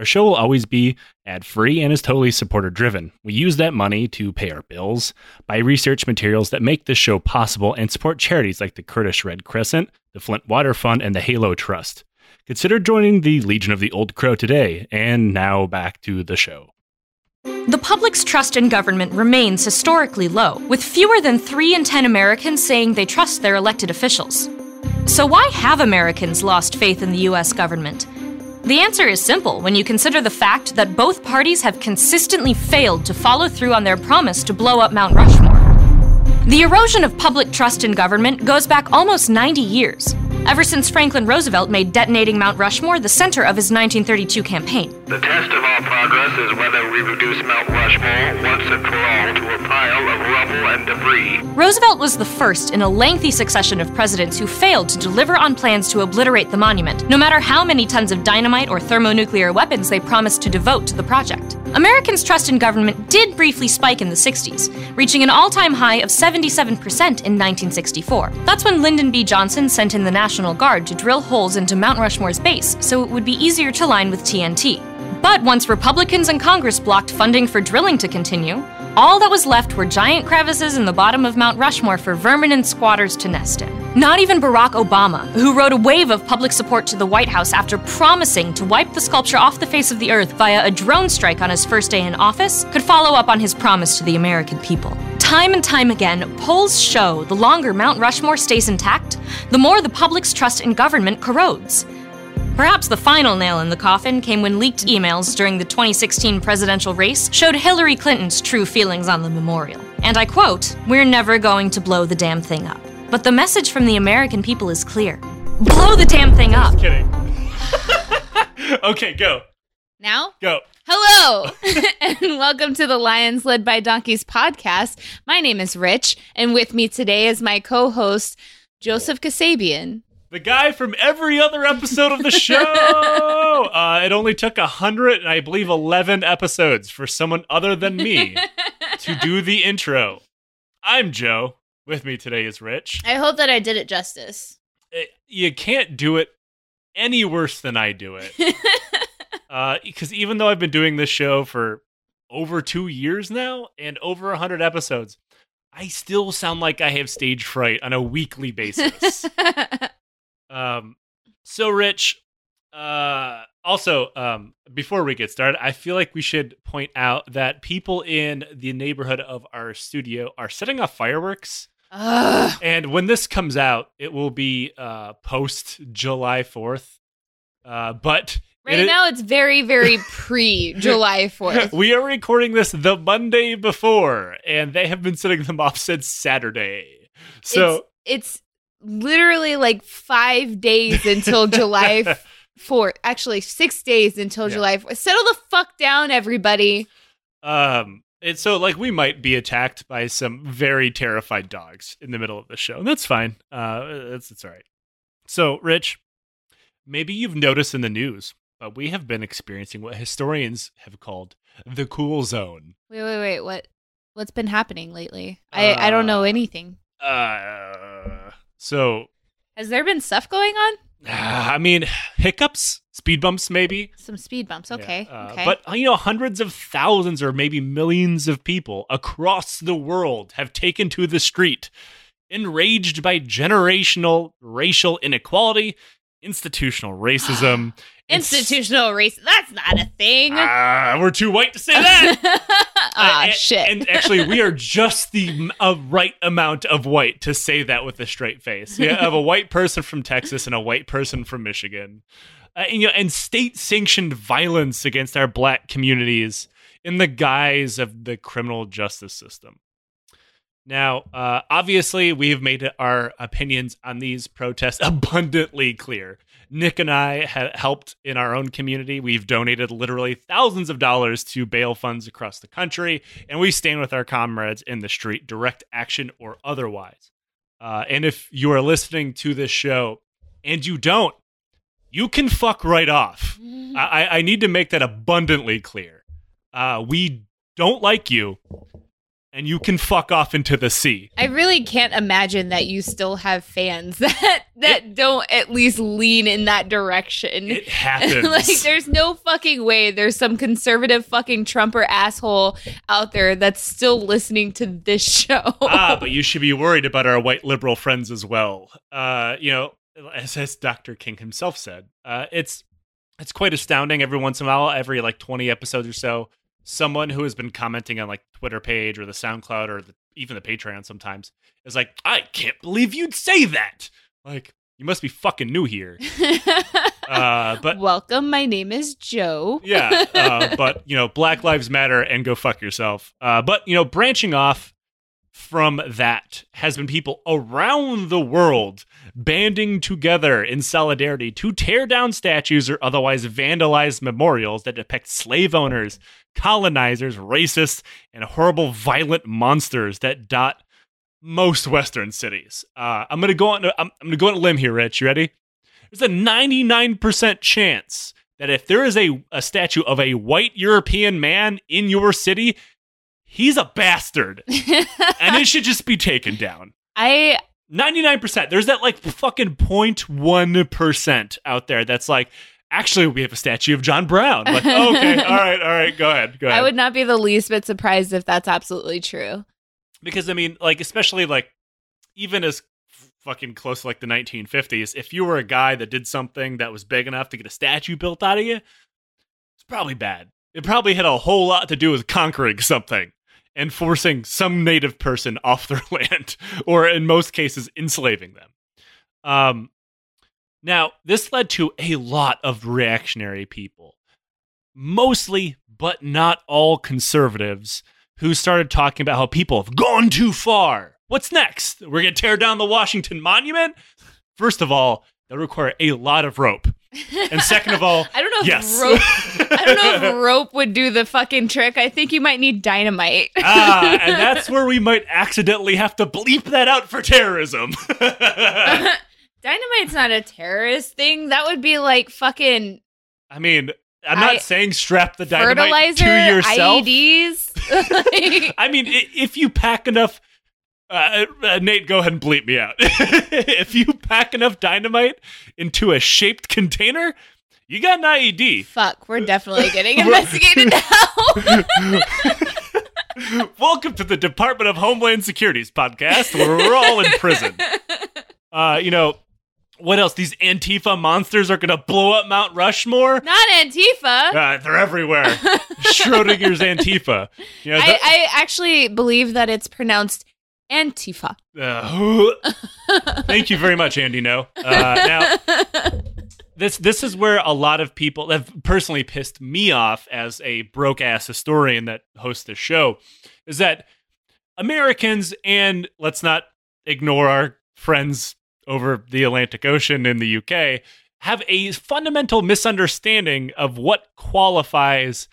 Our show will always be ad free and is totally supporter driven. We use that money to pay our bills, buy research materials that make this show possible, and support charities like the Kurdish Red Crescent, the Flint Water Fund, and the Halo Trust. Consider joining the Legion of the Old Crow today. And now back to the show. The public's trust in government remains historically low, with fewer than 3 in 10 Americans saying they trust their elected officials. So, why have Americans lost faith in the US government? The answer is simple when you consider the fact that both parties have consistently failed to follow through on their promise to blow up Mount Rushmore. The erosion of public trust in government goes back almost 90 years, ever since Franklin Roosevelt made detonating Mount Rushmore the center of his 1932 campaign. The test of our progress is whether we reduce Mount Rushmore once and for all to a pile of rubble and debris. Roosevelt was the first in a lengthy succession of presidents who failed to deliver on plans to obliterate the monument, no matter how many tons of dynamite or thermonuclear weapons they promised to devote to the project. Americans' trust in government did briefly spike in the 60s, reaching an all time high of 77% in 1964. That's when Lyndon B. Johnson sent in the National Guard to drill holes into Mount Rushmore's base so it would be easier to line with TNT. But once Republicans in Congress blocked funding for drilling to continue, all that was left were giant crevices in the bottom of Mount Rushmore for vermin and squatters to nest in. Not even Barack Obama, who rode a wave of public support to the White House after promising to wipe the sculpture off the face of the earth via a drone strike on his first day in office, could follow up on his promise to the American people. Time and time again, polls show the longer Mount Rushmore stays intact, the more the public's trust in government corrodes. Perhaps the final nail in the coffin came when leaked emails during the 2016 presidential race showed Hillary Clinton's true feelings on the memorial. And I quote, We're never going to blow the damn thing up. But the message from the American people is clear blow the damn thing up. Just kidding. okay, go. Now? Go. Hello, and welcome to the Lions Led by Donkeys podcast. My name is Rich, and with me today is my co host, Joseph Kasabian. The guy from every other episode of the show. uh, it only took a hundred and I believe eleven episodes for someone other than me to do the intro. I'm Joe. With me today is Rich. I hope that I did it justice. Eh, You can't do it any worse than I do it. Because even though I've been doing this show for over two years now and over a hundred episodes, I still sound like I have stage fright on a weekly basis. Um, so Rich, uh, also, um, before we get started, I feel like we should point out that people in the neighborhood of our studio are setting off fireworks. Ugh. And when this comes out, it will be uh, post July 4th. Uh, but Right it- now, it's very, very pre July 4th. we are recording this the Monday before, and they have been setting them off since Saturday. So it's, it's literally like five days until July 4th. Actually, six days until Yeah. July 4th. Settle the fuck down, everybody. Um, and so like we might be attacked by some very terrified dogs in the middle of the show. And that's fine. Uh, it's it's all right. So, Rich, maybe you've noticed in the news, but we have been experiencing what historians have called the cool zone. Wait, wait, wait. What? What's been happening lately? I, I don't know Uh, anything. Uh, so Has there been stuff going on? I mean, hiccups, speed bumps, maybe. Some speed bumps. Okay. Yeah, uh, okay. But you know, hundreds of thousands or maybe millions of people across the world have taken to the street, enraged by generational racial inequality, institutional racism. Institutional race. That's not a thing. Ah, we're too white to say that. ah, Uh, shit. And actually, we are just the uh, right amount of white to say that with a straight face. You have a white person from Texas and a white person from Michigan. Uh, and, you know, and state-sanctioned violence against our black communities in the guise of the criminal justice system. Now, uh, obviously, we've made our opinions on these protests abundantly clear. Nick and I have helped in our own community. We've donated literally thousands of dollars to bail funds across the country, and we stand with our comrades in the street, direct action or otherwise. Uh, and if you are listening to this show and you don't, you can fuck right off. I, I need to make that abundantly clear. Uh, we don't like you, and you can fuck off into the sea. I really can't imagine that you still have fans that that don't at least lean in that direction. It happens. like there's no fucking way there's some conservative fucking Trumper asshole out there that's still listening to this show. ah, but you should be worried about our white liberal friends as well. Uh, you know, as, as Dr. King himself said, uh, it's it's quite astounding. Every once in a while, every like twenty episodes or so, someone who has been commenting on like Twitter page or the SoundCloud or the, even the Patreon sometimes is like, I can't believe you'd say that. Like, you must be fucking new here. Uh, but welcome. My name is Joe. yeah, uh, but you know, Black Lives Matter and go fuck yourself. Uh, but you know, branching off from that has been people around the world banding together in solidarity to tear down statues or otherwise vandalize memorials that depict slave owners, colonizers, racists, and horrible violent monsters that dot most Western cities. Uh, I'm gonna go on. I'm, I'm gonna go on a limb here, Rich. You ready? There's a 99% chance that if there is a, a statue of a white European man in your city, he's a bastard. and it should just be taken down. I 99%. There's that like fucking 0.1% out there that's like, actually, we have a statue of John Brown. Like, oh, okay, all right, all right, go ahead, go ahead. I would not be the least bit surprised if that's absolutely true. because I mean, like, especially like, even as fucking close to like the 1950s, if you were a guy that did something that was big enough to get a statue built out of you, it's probably bad. It probably had a whole lot to do with conquering something and forcing some native person off their land, or in most cases, enslaving them. Um, now, this led to a lot of reactionary people, mostly, but not all conservatives, who started talking about how people have gone too far. What's next? We're going to tear down the Washington Monument? First of all, that would require a lot of rope. And second of all, I don't know if yes. rope I don't know if rope would do the fucking trick. I think you might need dynamite. ah, and that's where we might accidentally have to bleep that out for terrorism. Dynamite's not a terrorist thing. That would be like fucking I mean, I'm not I- saying strap the dynamite fertilizer, to yourself. IEDs. I mean, if you pack enough. Uh, uh, Nate, go ahead and bleep me out. if you pack enough dynamite into a shaped container, you got an IED. Fuck, we're definitely getting investigated now. Welcome to the Department of Homeland Security's podcast, where we're all in prison. Uh, you know, what else? These Antifa monsters are going to blow up Mount Rushmore? Not Antifa. Uh, they're everywhere. Schrodinger's Antifa. You know, I, I actually believe that it's pronounced Antifa. Uh, thank you very much, Andy. No. Uh, now, this this is where a lot of people have personally pissed me off as a broke ass historian that hosts this show, is that Americans and let's not ignore our friends over the Atlantic Ocean in the UK have a fundamental misunderstanding of what qualifies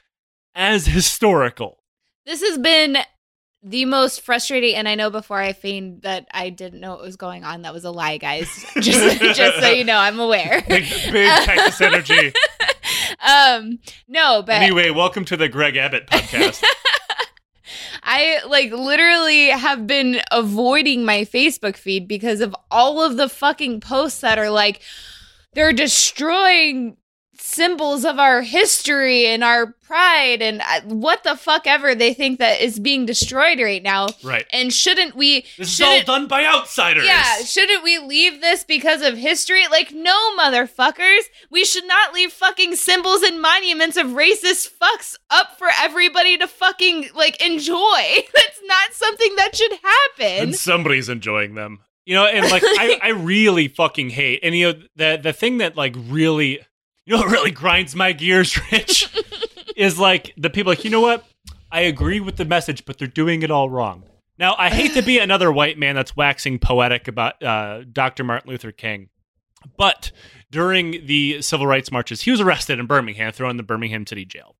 as historical. This has been the most frustrating, and I know before I feigned that I didn't know what was going on. That was a lie, guys. just, just so you know, I'm aware. Big, big Texas energy. um, no, but Anyway, welcome to the Greg Abbott podcast. I like literally have been avoiding my Facebook feed because of all of the fucking posts that are like they're destroying symbols of our history and our pride and uh, what the fuck ever they think that is being destroyed right now. right. And shouldn't we This is all done by outsiders. yeah, shouldn't we leave this because of history? Like, no, motherfuckers. We should not leave fucking symbols and monuments of racist fucks up for everybody to fucking, like, enjoy. That's not something that should happen. and somebody's enjoying them. You know, and like I, I really fucking hate. And you know, the the thing that like really, you know, what really grinds my gears, Rich, is like the people like, you know what? I agree with the message, but they're doing it all wrong. Now, I hate to be another white man that's waxing poetic about uh, Dr. Martin Luther King, but during the civil rights marches, he was arrested in Birmingham, thrown in the Birmingham City Jail.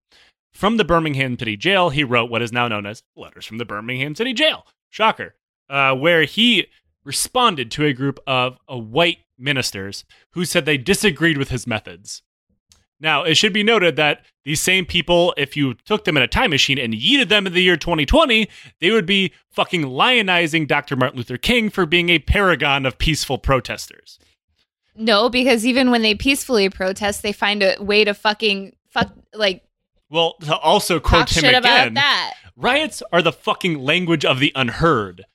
From the Birmingham City Jail, he wrote what is now known as Letters from the Birmingham City Jail. Shocker. Uh, where he responded to a group of uh, white ministers who said they disagreed with his methods. Now, it should be noted that these same people, if you took them in a time machine and yeeted them in the year 2020, they would be fucking lionizing Dr. Martin Luther King for being a paragon of peaceful protesters. No, because even when they peacefully protest, they find a way to fucking fuck like Well, to also quote him again, that. riots are the fucking language of the unheard.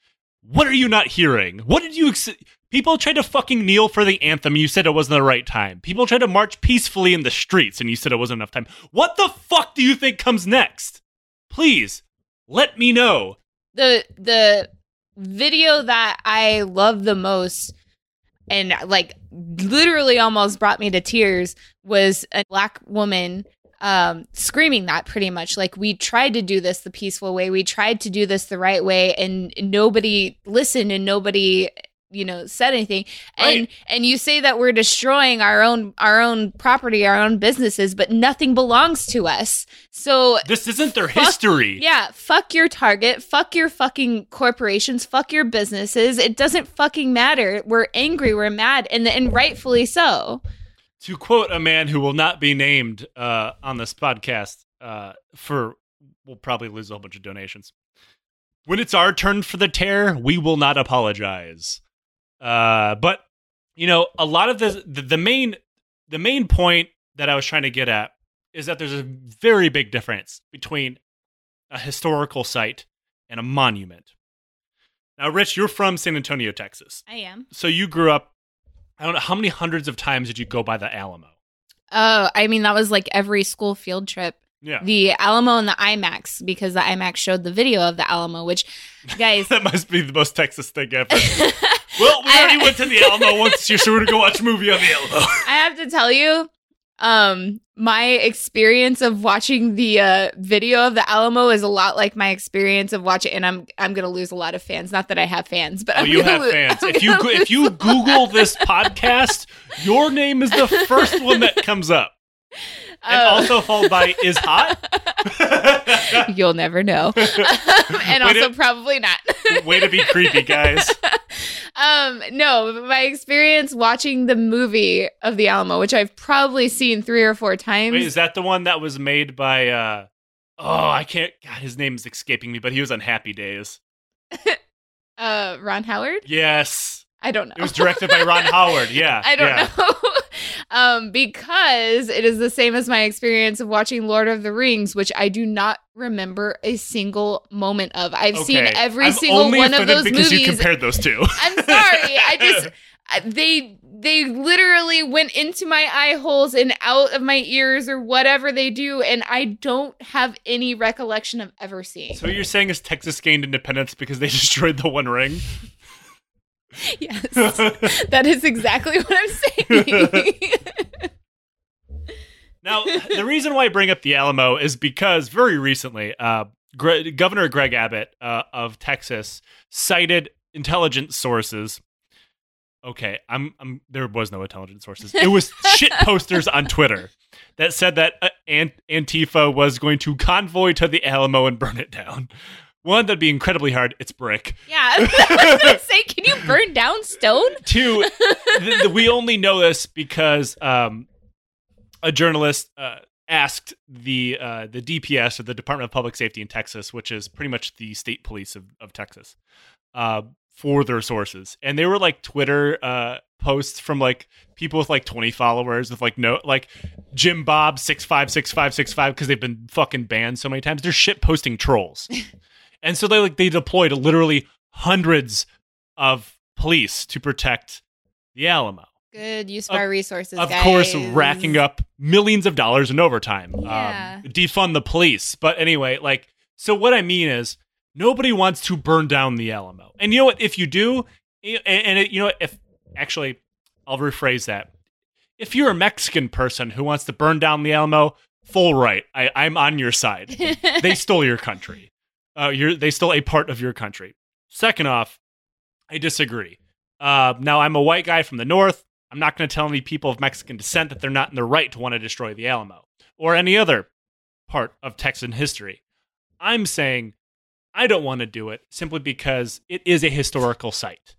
What are you not hearing? What did you ex- People tried to fucking kneel for the anthem. You said it wasn't the right time. People tried to march peacefully in the streets and you said it wasn't enough time. What the fuck do you think comes next? Please let me know. the the video that I love the most and like literally almost brought me to tears was a black woman um screaming that pretty much like we tried to do this the peaceful way we tried to do this the right way and nobody listened and nobody you know said anything and Right. and you say that we're destroying our own our own property our own businesses but nothing belongs to us so This isn't their Fuck- history. yeah, fuck your target, fuck your fucking corporations, fuck your businesses. It doesn't fucking matter. We're angry, we're mad, and and rightfully so. To quote a man who will not be named uh, on this podcast uh, for, we'll probably lose a whole bunch of donations. When it's our turn for the tear, we will not apologize. Uh, but you know, a lot of the, the the main the main point that I was trying to get at is that there's a very big difference between a historical site and a monument. Now, Rich, you're from San Antonio, Texas, I am. so you grew up. I don't know how many hundreds of times did you go by the Alamo? Oh, I mean that was like every school field trip. Yeah. The Alamo and the IMAX because the IMAX showed the video of the Alamo, which guys that must be the most Texas thing ever. well, we already I- went to the Alamo once so we're gonna go watch a movie on the Alamo. I have to tell you, um, my experience of watching the uh, video of the Alamo is a lot like my experience of watching. And I'm I'm gonna lose a lot of fans. Not that I have fans, but Oh, I'm you have fans. I'm If you if you Google this podcast, your name is the first one that comes up, and Oh. also followed by is hot. You'll never know, and Way also to- probably not. Way to be creepy, guys. um, no, my experience watching the movie of the Alamo, which I've probably seen three or four times. Wait, is that the one that was made by? uh Oh, I can't. God, his name is escaping me, but he was on Happy Days. uh, Ron Howard? Yes, I don't know. it was directed by Ron Howard. Yeah, I don't yeah. know. Um, because it is the same as my experience of watching Lord of the Rings, which I do not remember a single moment of. I've seen Okay. every I'm single one of those because movies. you compared those two. I'm sorry. I just they they literally went into my eye holes and out of my ears or whatever they do, and I don't have any recollection of ever seeing. So what you're saying is Texas gained independence because they destroyed the One Ring? yes, that is exactly what I'm saying. now, the reason why I bring up the Alamo is because very recently, uh, Gre- Governor Greg Abbott uh, of Texas cited intelligence sources. Okay, I'm, I'm. There was no intelligence sources. It was shit posters on Twitter that said that uh, Ant- Antifa was going to convoy to the Alamo and burn it down. One, that'd be incredibly hard. It's brick. yeah, I was gonna say, can you burn down stone? Two, th- th- we only know this because um, a journalist uh, asked the uh, the DPS or the Department of Public Safety in Texas, which is pretty much the state police of, of Texas, uh, for their sources, and they were like Twitter uh, posts from like people with like twenty followers with like no like Jim Bob six five six five six five because they've been fucking banned so many times. They're shit posting trolls, and so they like they deployed literally hundreds of police to protect the Alamo. Good use of Of- our resources, Of guys. course, racking up millions of dollars in overtime. Yeah. Um, defund the police. But anyway, like, so what I mean is nobody wants to burn down the Alamo. And you know what? If you do, and, and it, you know, what? if actually, I'll rephrase that. If you're a Mexican person who wants to burn down the Alamo, full right. I, I'm on your side. they stole your country. Uh, you're, they stole a part of your country. Second off, I disagree. Uh, now, I'm a white guy from the North. I'm not going to tell any people of Mexican descent that they're not in the right to want to destroy the Alamo or any other part of Texan history. I'm saying I don't want to do it simply because it is a historical site.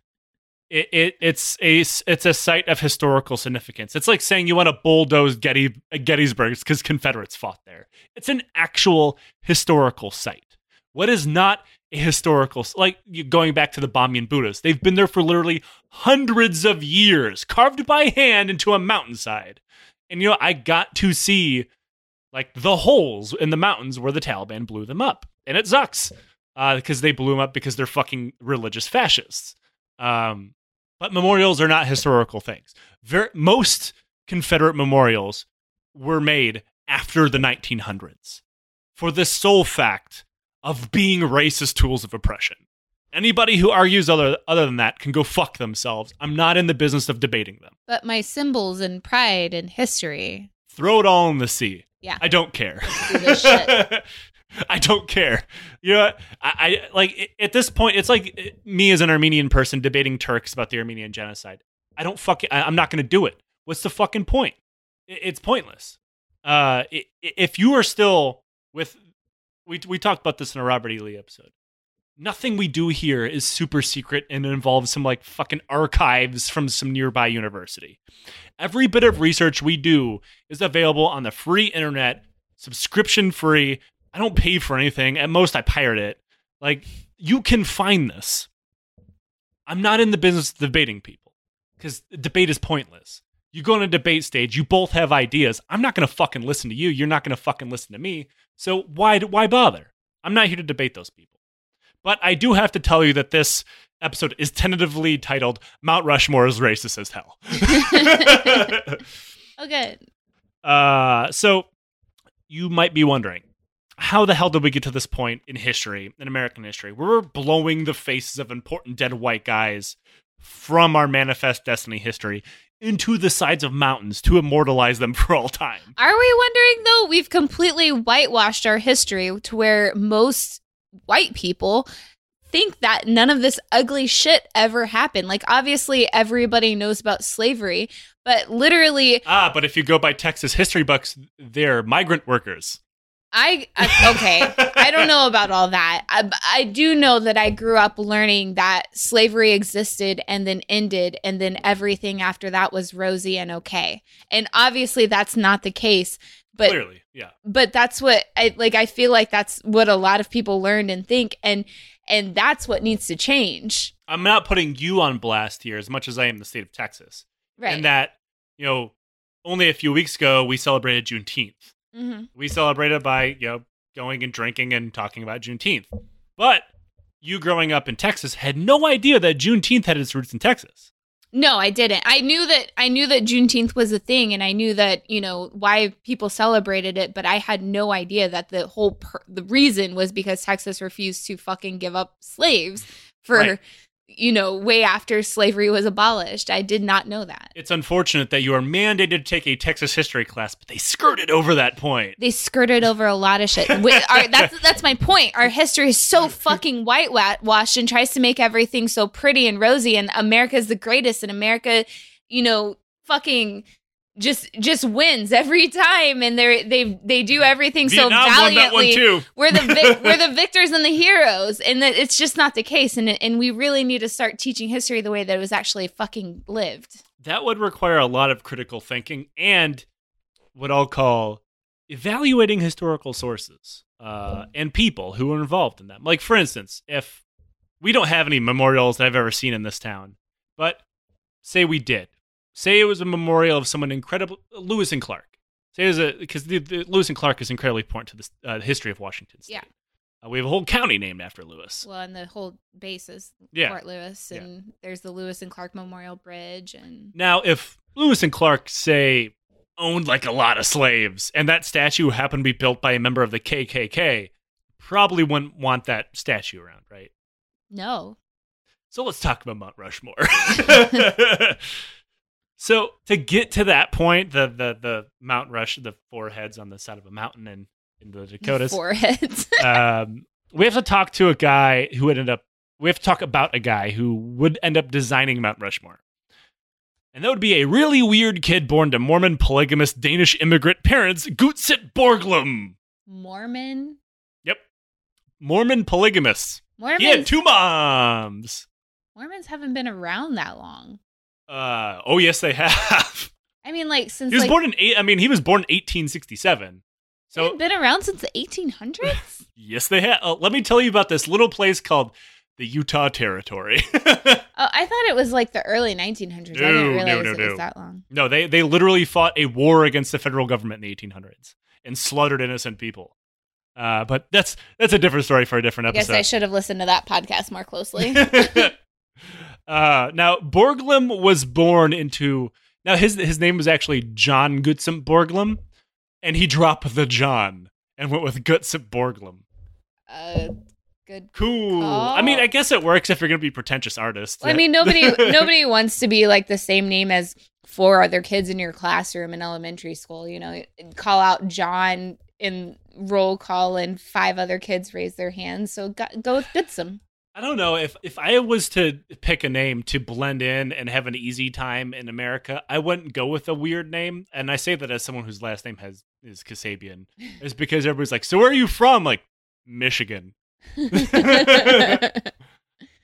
it, it it's a it's a site of historical significance. It's like saying you want to bulldoze Getty, Gettysburg because Confederates fought there. It's an actual historical site. What is not a historical like going back to the Bamiyan Buddhas? They've been there for literally hundreds of years, carved by hand into a mountainside. And you know, I got to see like the holes in the mountains where the Taliban blew them up, and it sucks because they blew them up because they're fucking religious fascists. Um, but memorials are not historical things. Ver- most Confederate memorials were made after the 1900s for the sole fact of being racist tools of oppression. Anybody who argues other other than that can go fuck themselves. I'm not in the business of debating them. But my symbols and pride and history. Throw it all in the sea. Yeah. I don't care. do. I don't care. You know? I, I like at this point. It's like me as an Armenian person debating Turks about the Armenian genocide. I don't fucking. I, I'm not going to do it. What's the fucking point? I- It's pointless. Uh, i- i- if you are still with, we we talked about this in a Robert E. Lee episode. Nothing we do here is super secret and involves some like fucking archives from some nearby university. Every bit of research we do is available on the free internet, subscription free. I don't pay for anything. At most, I pirate it. Like, you can find this. I'm not in the business of debating people because debate is pointless. You go on a debate stage, you both have ideas. I'm not going to fucking listen to you. You're not going to fucking listen to me. So why why bother? I'm not here to debate those people. But I do have to tell you that this episode is tentatively titled Mount Rushmore is racist as hell. Oh, good. Uh, so you might be wondering, how the hell did we get to this point in history, in American history? where We're blowing the faces of important dead white guys from our manifest destiny history into the sides of mountains to immortalize them for all time. Are we wondering though? We've completely whitewashed our history to where most white people think that none of this ugly shit ever happened. Like, obviously, everybody knows about slavery, but literally, Ah, but if you go by Texas history books, they're migrant workers. I I- okay. I don't know about all that. I, I do know that I grew up learning that slavery existed and then ended, and then everything after that was rosy and okay. And obviously, that's not the case. But Clearly, yeah. but that's what I like. I feel like that's what a lot of people learned and think, and and that's what needs to change. I'm not putting you on blast here as much as I am the state of Texas. Right. And that, you know, only a few weeks ago we celebrated Juneteenth. Hmm We celebrated by, you know, going and drinking and talking about Juneteenth. But you growing up in Texas had no idea that Juneteenth had its roots in Texas. No, I didn't. I knew that I knew that Juneteenth was a thing, and I knew that you know why people celebrated it, but I had no idea that the whole per- the reason was because Texas refused to fucking give up slaves for Right. You know way after slavery was abolished. I did not know that. It's unfortunate that you are mandated to take a Texas history class, but they skirted over that point. They skirted over a lot of shit. Our, that's that's my point. Our history is so fucking whitewashed and tries to make everything so pretty and rosy. And America is the greatest, and America, you know, fucking just just wins every time. And they they they do everything so Vietnam one valiantly. We're the vic- we're the victors and the heroes, and that it's just not the case. And and we really need to start teaching history the way that it was actually fucking lived. That would require a lot of critical thinking and what I'll call evaluating historical sources uh, and people who are involved in them. Like, for instance, if we don't have any memorials that I've ever seen in this town, but say we did, say it was a memorial of someone incredible, Lewis and Clark. Say it was a because the, the, Lewis and Clark is incredibly important to the uh, history of Washington State. Yeah. Uh, we have a whole county named after Lewis. Well, and the whole base is Yeah. Fort Lewis, Yeah. and there's the Lewis and Clark Memorial Bridge, and Now, if Lewis and Clark say owned like a lot of slaves, and that statue happened to be built by a member of the KKK, probably wouldn't want that statue around, right? no, So let's talk about Mount Rushmore. so to get to that point, the the the Mount Rush, the four heads on the side of a mountain in in the Dakotas, foreheads. um, we have to talk to a guy who ended up. We have to talk about a guy who would end up designing Mount Rushmore. And that would be a really weird kid born to Mormon polygamous Danish immigrant parents, Gutzon Borglum. Mormon, Yep. Mormon polygamous. Mormons, He had two moms. Mormons haven't been around that long. Uh, oh yes, they have. I mean, like since he was like, born in eight. I mean, he was born in 1867. So they've been around since the 1800s. yes, they have. Uh, let me tell you about this little place called the Utah Territory. oh, I thought it was like the early 1900s. I No, didn't no, realize no, it no. was that long. no, they they literally fought a war against the federal government in the 1800s and slaughtered innocent people. Uh, but that's that's a different story for a different I guess episode. I should have listened to that podcast more closely. Uh, now Borglum was born into now his his name was actually John Gutzon Borglum, and he dropped the John and went with Gutzon Borglum. uh, good. Cool. I mean, I guess it works if you're gonna be pretentious artist. Well, I mean, nobody nobody wants to be like the same name as four other kids in your classroom in elementary school. You know, call out John in roll call, and five other kids raise their hands. So go, go with Gutzon. I don't know if if I was to pick a name to blend in and have an easy time in America, I wouldn't go with a weird name. And I say that as someone whose last name has is Kasabian, is because everybody's like, "So where are you from?" Like Michigan.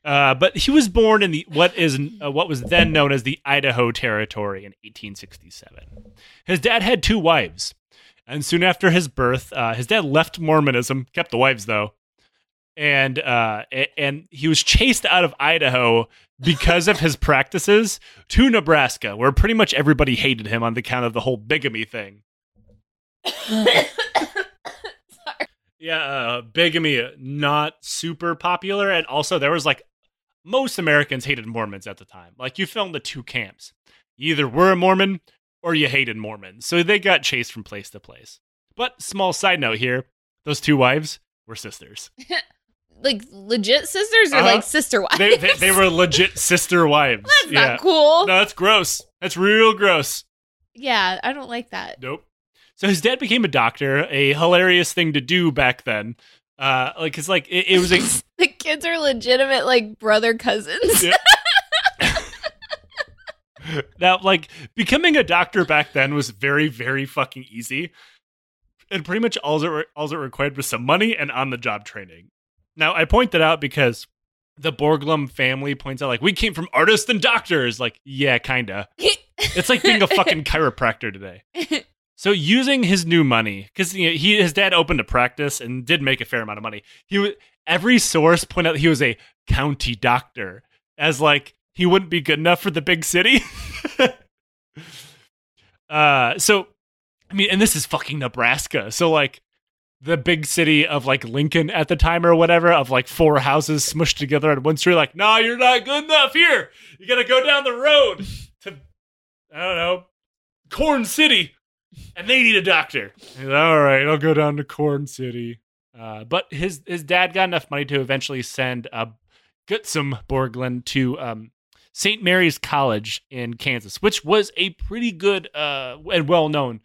Uh, but he was born in the what is uh, what was then known as the Idaho Territory in 1867. His dad had two wives, and soon after his birth, uh, his dad left Mormonism, kept the wives though, and uh, and he was chased out of Idaho because of his practices to Nebraska, where pretty much everybody hated him on the count of the whole bigamy thing. Yeah, uh, bigamy not super popular, and also there was like most Americans hated Mormons at the time. Like you fell into two camps: you either were a Mormon or you hated Mormons. So they got chased from place to place. But small side note here: those two wives were sisters. like legit sisters or Uh-huh. like sister wives? They they, they were legit sister wives. That's yeah. not cool. No, that's gross. That's real gross. Yeah, I don't like that. Nope. So his dad became a doctor, a hilarious thing to do back then. Uh, like it's like it, it was a the kids are legitimate like brother cousins. Yeah. now like becoming a doctor back then was very very fucking easy and pretty much all it, re- all it required was some money and on the job training now i point that out because the borglum family points out like we came from artists and doctors. Like yeah kinda. It's like being a fucking chiropractor today. So using his new money because you know, he his dad opened a practice and did make a fair amount of money. He every source pointed out he was a county doctor as like he wouldn't be good enough for the big city. Uh so i mean and this is fucking nebraska. So like the big city of like lincoln at the time or whatever of like four houses smushed together on one street like nah you're not good enough here you gotta go down the road to i don't know corn city and they need a doctor like, all right i'll go down to corn city uh, but his his dad got enough money to eventually send uh, Gutzon Borglum to um, St. Mary's College in Kansas, which was a pretty good uh, and well known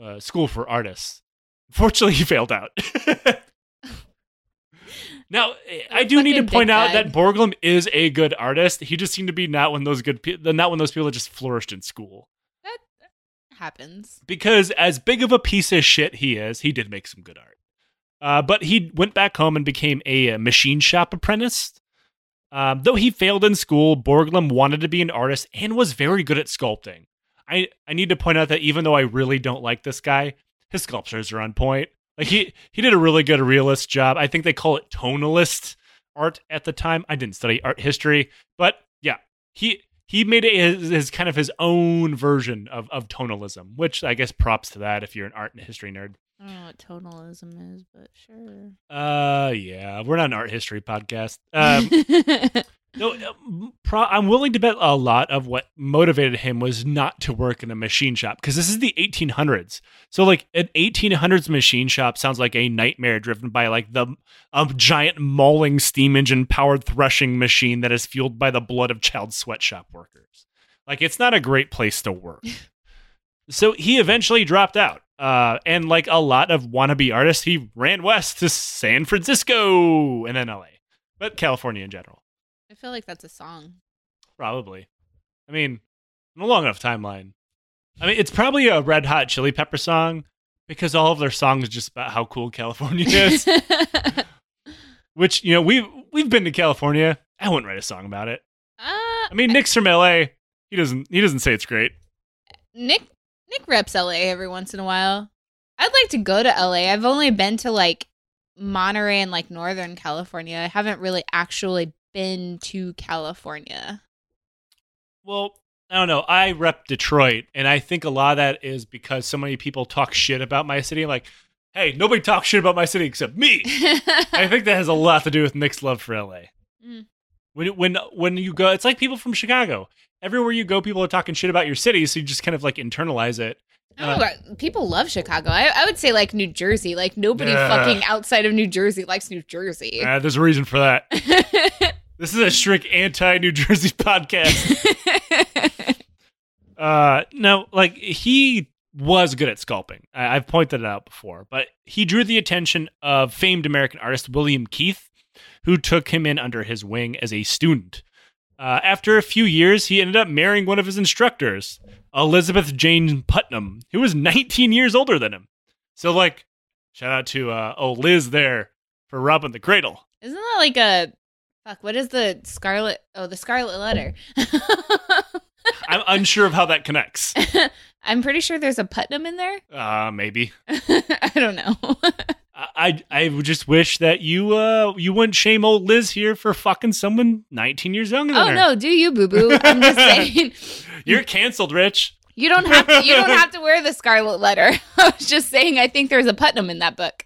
uh, school for artists. Fortunately, he failed out. now, I do need to point out that Borglum is a good artist. He just seemed to be not one of those good people. Not one of those people that just flourished in school. That happens. Because as big of a piece of shit he is, he did make some good art. Uh, but he went back home and became a, uh, machine shop apprentice. Um, though he failed in school, Borglum wanted to be an artist and was very good at sculpting. I, I need to point out that even though I really don't like this guy, his sculptures are on point. Like he he did a really good realist job. I think they call it tonalist art at the time. I didn't study art history, but yeah, he he made it his, his kind of his own version of of tonalism, which I guess props to that if you're an art and history nerd. I don't know what tonalism is, but sure. Uh, yeah, we're not an art history podcast. Um, no, uh, pro- I'm willing to bet a lot of what motivated him was not to work in a machine shop because this is the 1800s. So, like, an 1800s machine shop sounds like a nightmare driven by like the a giant mauling steam engine powered threshing machine that is fueled by the blood of child sweatshop workers. Like, it's not a great place to work. so he eventually dropped out. Uh, and like a lot of wannabe artists, he ran west to San Francisco and then LA, but California in general. I feel like that's a song. Probably. I mean, in a long enough timeline. I mean, it's probably a Red Hot Chili Pepper song because all of their songs are just about how cool California is. Which you know we've we've been to California. I wouldn't write a song about it. Uh, I mean, Nick's from LA. He doesn't. He doesn't say it's great. Nick Nick reps LA every once in a while. I'd like to go to LA. I've only been to like Monterey and like Northern California. I haven't really actually been to California. Well, I don't know. I rep Detroit, and I think a lot of that is because so many people talk shit about my city. Like, hey, nobody talks shit about my city except me. I think that has a lot to do with Nick's love for LA. Mm. When when when you go, it's like people from Chicago. Everywhere you go, people are talking shit about your city, so you just kind of like internalize it. Don't know, but people love Chicago. I, I would say like New Jersey. Like nobody Ugh. fucking outside of New Jersey likes New Jersey. Uh, there's a reason for that. This is a strict anti New Jersey podcast. Uh, no, like he was good at sculpting. I- I've pointed it out before, but he drew the attention of famed American artist William Keith, who took him in under his wing as a student. Uh, after a few years, he ended up marrying one of his instructors, Elizabeth Jane Putnam, who was 19 years older than him. So, like, shout out to uh, oh Liz there for robbing the cradle. Isn't that like a fuck? What is the Scarlet? Oh, the Scarlet Letter. I'm unsure of how that connects. I'm pretty sure there's a Putnam in there. Uh, maybe. I don't know. I I would just wish that you uh you wouldn't shame old Liz here for fucking someone 19 years younger than oh her. no, do you boo boo? I'm just saying You're canceled, Rich. you don't have to. You don't have to wear the Scarlet Letter. I was just saying. I think there's a Putnam in that book.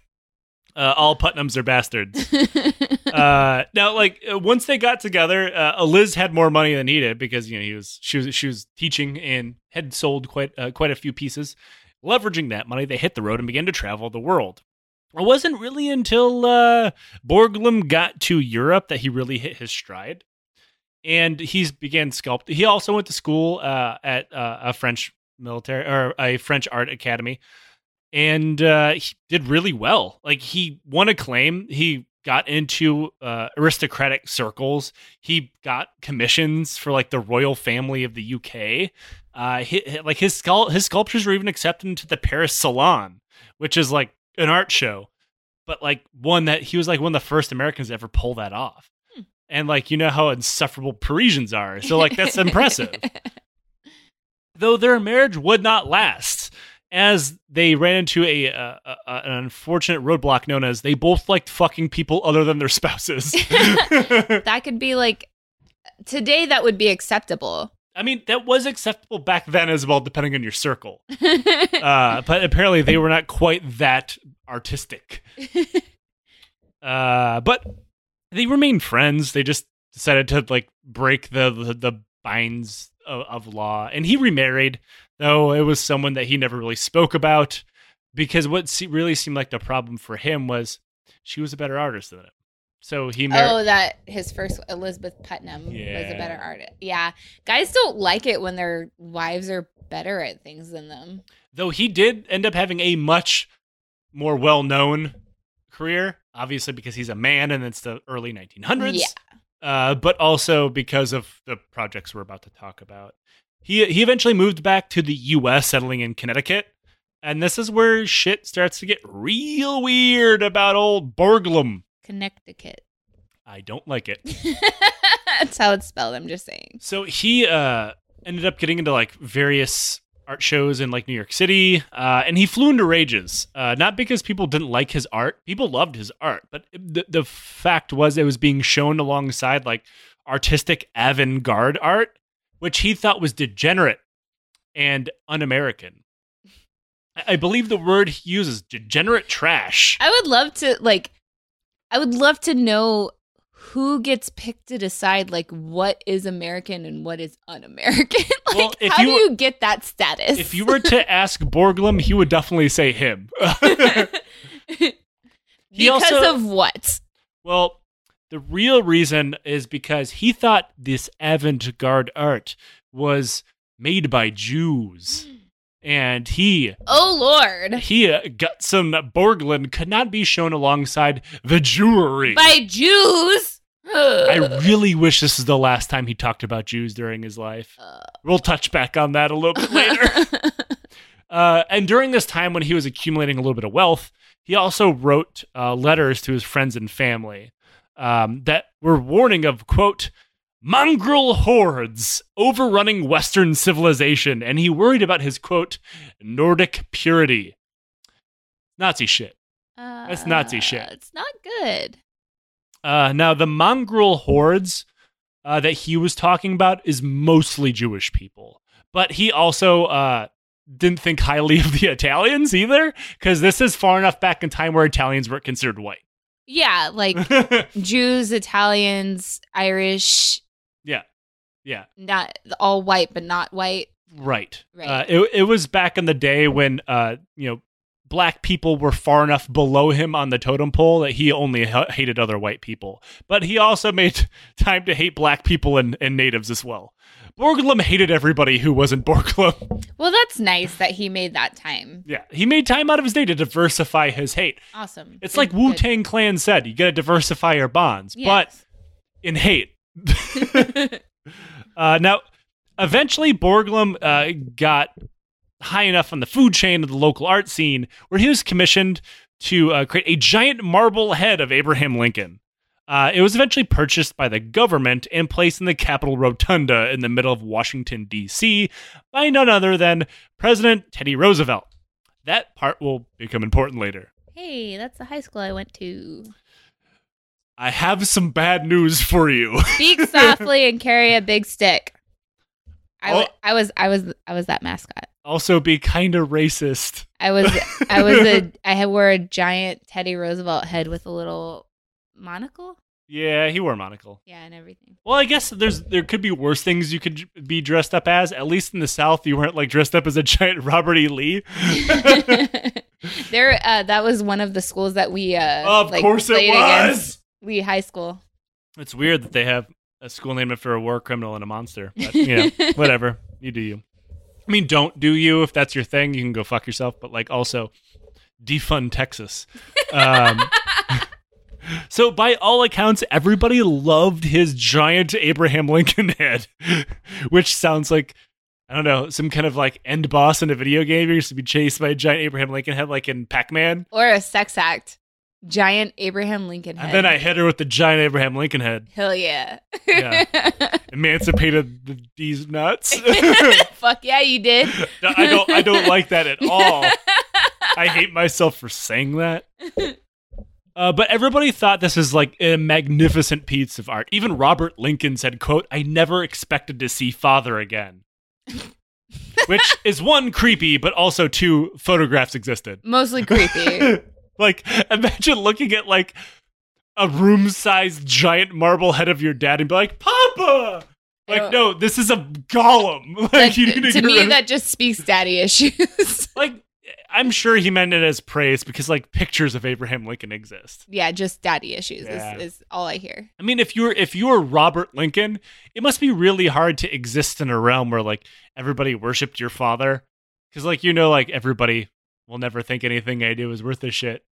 Uh, all Putnams are bastards. uh, now, like uh, once they got together, uh, Liz had more money than he did because you know he was she was she was teaching and had sold quite uh, quite a few pieces. Leveraging that money, they hit the road and began to travel the world. It wasn't really until uh, Borglum got to Europe that he really hit his stride, and he's began sculpting. He also went to school uh, at uh, a French military or a French art academy, and uh, he did really well. Like he won acclaim. He got into uh, aristocratic circles. He got commissions for like the royal family of the UK. Uh, hi- like his sculpt- his sculptures were even accepted into the Paris Salon, which is like an art show, but like one that he was like one of the first Americans to ever pull that off. Hmm. And like you know how insufferable Parisians are, so like that's impressive. Though their marriage would not last, as they ran into a, uh, a an unfortunate roadblock known as they both liked fucking people other than their spouses. that could be like today. That would be acceptable. I mean, that was acceptable back then as well, depending on your circle. Uh, but apparently, they were not quite that artistic. Uh, but they remained friends. They just decided to like break the the, the binds of, of law, and he remarried. Though it was someone that he never really spoke about, because what se- really seemed like the problem for him was she was a better artist than him. So he married. oh, that his first Elizabeth Putnam was a better artist. Yeah, guys don't like it when their wives are better at things than them. though he did end up having a much more well-known career obviously because he's a man and it's the early 1900s Yeah. uh, but also because of the projects we're about to talk about he he eventually moved back to the us settling in connecticut and this is where shit starts to get real weird about old borglum Connecticut. i don't like it That's how it's spelled. I'm just saying. So he uh, ended up getting into like various art shows in like New York City, uh, and he flew into rages. Uh, not because people didn't like his art; people loved his art, but the the fact was it was being shown alongside like artistic avant-garde art, which he thought was degenerate and un-American. I- I believe the word he uses degenerate trash. I would love to like. I would love to know who gets picked to decide like what is American and what is un-American. like, Well, if how you- do you get that status? If you were to ask Borglum, he would definitely say him. because also- of what? Well, the real reason is because he thought this avant garde art was made by Jews. And he Oh Lord! he uh, got some Borglum could not be shown alongside the Jewry. By Jews. I really wish this is the last time he talked about Jews during his life. Uh. We'll touch back on that a little bit later. Uh, and during this time when he was accumulating a little bit of wealth, he also wrote uh, letters to his friends and family. Um, that were warning of, quote, mongrel hordes overrunning Western civilization, and he worried about his, quote, Nordic purity. Nazi shit. That's Nazi shit. Uh, It's not good. Uh, now, the mongrel hordes uh, that he was talking about is mostly Jewish people, but he also uh, didn't think highly of the Italians either, because this is far enough back in time where Italians weren't considered white. Yeah, like Jews, Italians, Irish, yeah, yeah, not all white, but not white. right. Right. Uh, it it was back in the day when uh, you know black people were far enough below him on the totem pole that he only ha- hated other white people, but he also made time to hate black people and, and natives as well. Borglum hated everybody who wasn't Borglum. Well, that's nice that he made that time. Yeah, he made time out of his day to diversify his hate. Awesome. It's Good- like Wu Tang Clan said, you got to diversify your bonds, good. but in hate. uh, now, eventually, Borglum uh, got high enough on the food chain of the local art scene where he was commissioned to uh, create a giant marble head of Abraham Lincoln. Uh, it was eventually purchased by the government and placed in the Capitol Rotunda in the middle of Washington, D.C., by none other than President Teddy Roosevelt. That part will become important later. hey, that's the high school I went to. I have some bad news for you. Speak softly and carry a big stick. I, Oh. I was I was I was that mascot. also, be kind of racist. I was I was a I had wore a giant Teddy Roosevelt head with a little monocle. Yeah, he wore a monocle. Yeah, and everything. Well, I guess there's there could be worse things you could be dressed up as. At least in the South, you weren't like dressed up as a giant Robert E. Lee. there, uh, that was one of the schools that we. Uh, of like, course, it was. Lee High School. It's weird that they have a school named after a war criminal and a monster. But, you know, whatever. You do you. I mean, don't do you if that's your thing. You can go fuck yourself. But like, also, defund Texas. Um, so, by all accounts, everybody loved his giant Abraham Lincoln head, which sounds like I don't know some kind of like end boss in a video game. You're used to be chased by a giant Abraham Lincoln head, like in Pac Man. Or a sex act. Giant Abraham Lincoln head. And then I hit her with the giant Abraham Lincoln head. Hell yeah. Yeah. Emancipated the, these nuts. Fuck yeah, you did. I don't. I don't like that at all. I hate myself for saying that. Uh, but everybody thought this was like a magnificent piece of art. Even Robert Lincoln said, "quote I never expected to see father again," which is one creepy, but also two photographs existed. Mostly creepy. like, imagine looking at like a room-sized giant marble head of your dad and be like, "Papa." Like, Oh. no, this is a golem. Like, That- you need to, to me, that just speaks daddy issues. like I'm sure he meant it as praise because like pictures of Abraham Lincoln exist. yeah, just daddy issues Yeah. is, is all I hear. I mean, if you're if you're Robert Lincoln, it must be really hard to exist in a realm where like everybody worshipped your father, because like you know, like everybody will never think anything I do is worth a shit.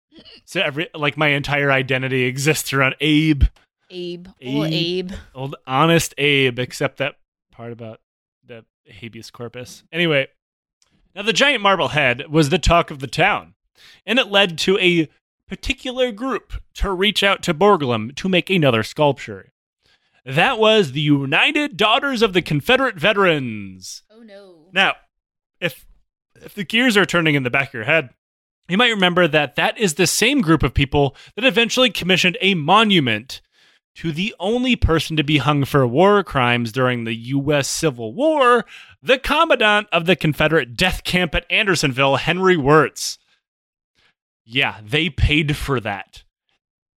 So every like my entire identity exists around Abe, Abe. Old Abe. Abe. old honest Abe, except that part about the habeas corpus. Anyway, now the giant marble head was the talk of the town, and it led to a particular group to reach out to Borglum to make another sculpture. That was the United Daughters of the Confederate Veterans. Oh no. Now, if if the gears are turning in the back of your head, you might remember that that is the same group of people that eventually commissioned a monument to the only person to be hung for war crimes during the U.S. Civil War, the commandant of the Confederate death camp at Andersonville, Henry Wirz. Yeah, they paid for that.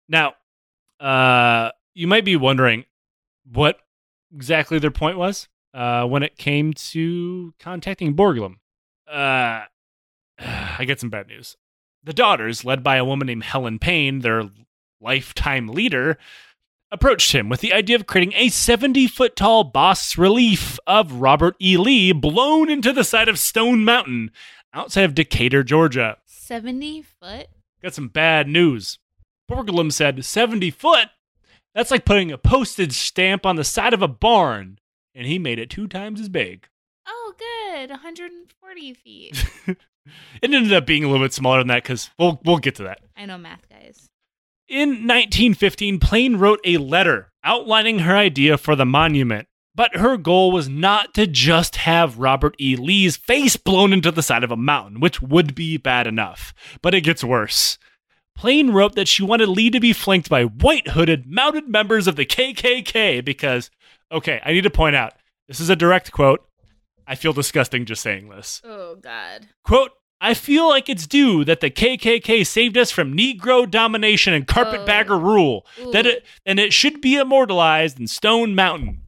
Now, uh, you might be wondering what exactly their point was uh, when it came to contacting Borglum. Uh, I get some bad news. The daughters, led by a woman named Helen Payne, their lifetime leader, approached him with the idea of creating a 70 foot tall bas relief of Robert E. Lee blown into the side of Stone Mountain outside of Decatur, Georgia. 70 foot? Got some bad news. Borglum said 70 foot? That's like putting a postage stamp on the side of a barn, and he made it two times as big. Oh, good. 140 feet. it ended up being a little bit smaller than that because we'll we'll get to that. I know math, guys. In 1915, Plane wrote a letter outlining her idea for the monument, but her goal was not to just have Robert E. Lee's face blown into the side of a mountain, which would be bad enough. But it gets worse. Plane wrote that she wanted Lee to be flanked by white hooded, mounted members of the KKK because, okay, I need to point out this is a direct quote. I feel disgusting just saying this. Oh God. Quote, I feel like it's due that the KKK saved us from Negro domination and carpetbagger Oh. rule. That it and it should be immortalized in Stone Mountain.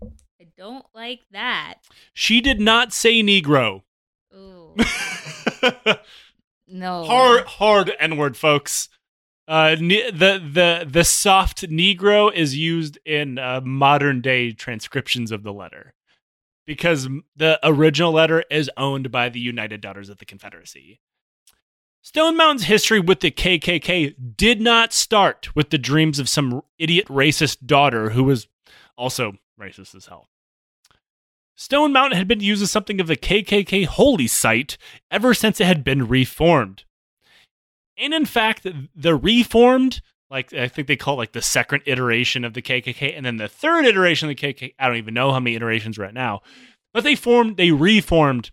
I don't like that. She did not say Negro. Ooh. No. hard hard N-word, folks. Uh, ne- the the the soft Negro is used in uh, modern day transcriptions of the letter because the original letter is owned by the United Daughters of the Confederacy. Stone Mountain's history with the KKK did not start with the dreams of some idiot racist daughter who was also racist as hell. Stone Mountain had been used as something of a KKK holy site ever since it had been reformed. And in fact, the reformed, like I think they call it like the second iteration of the KKK, and then the third iteration of the KKK. I don't even know how many iterations right now, but they formed, they reformed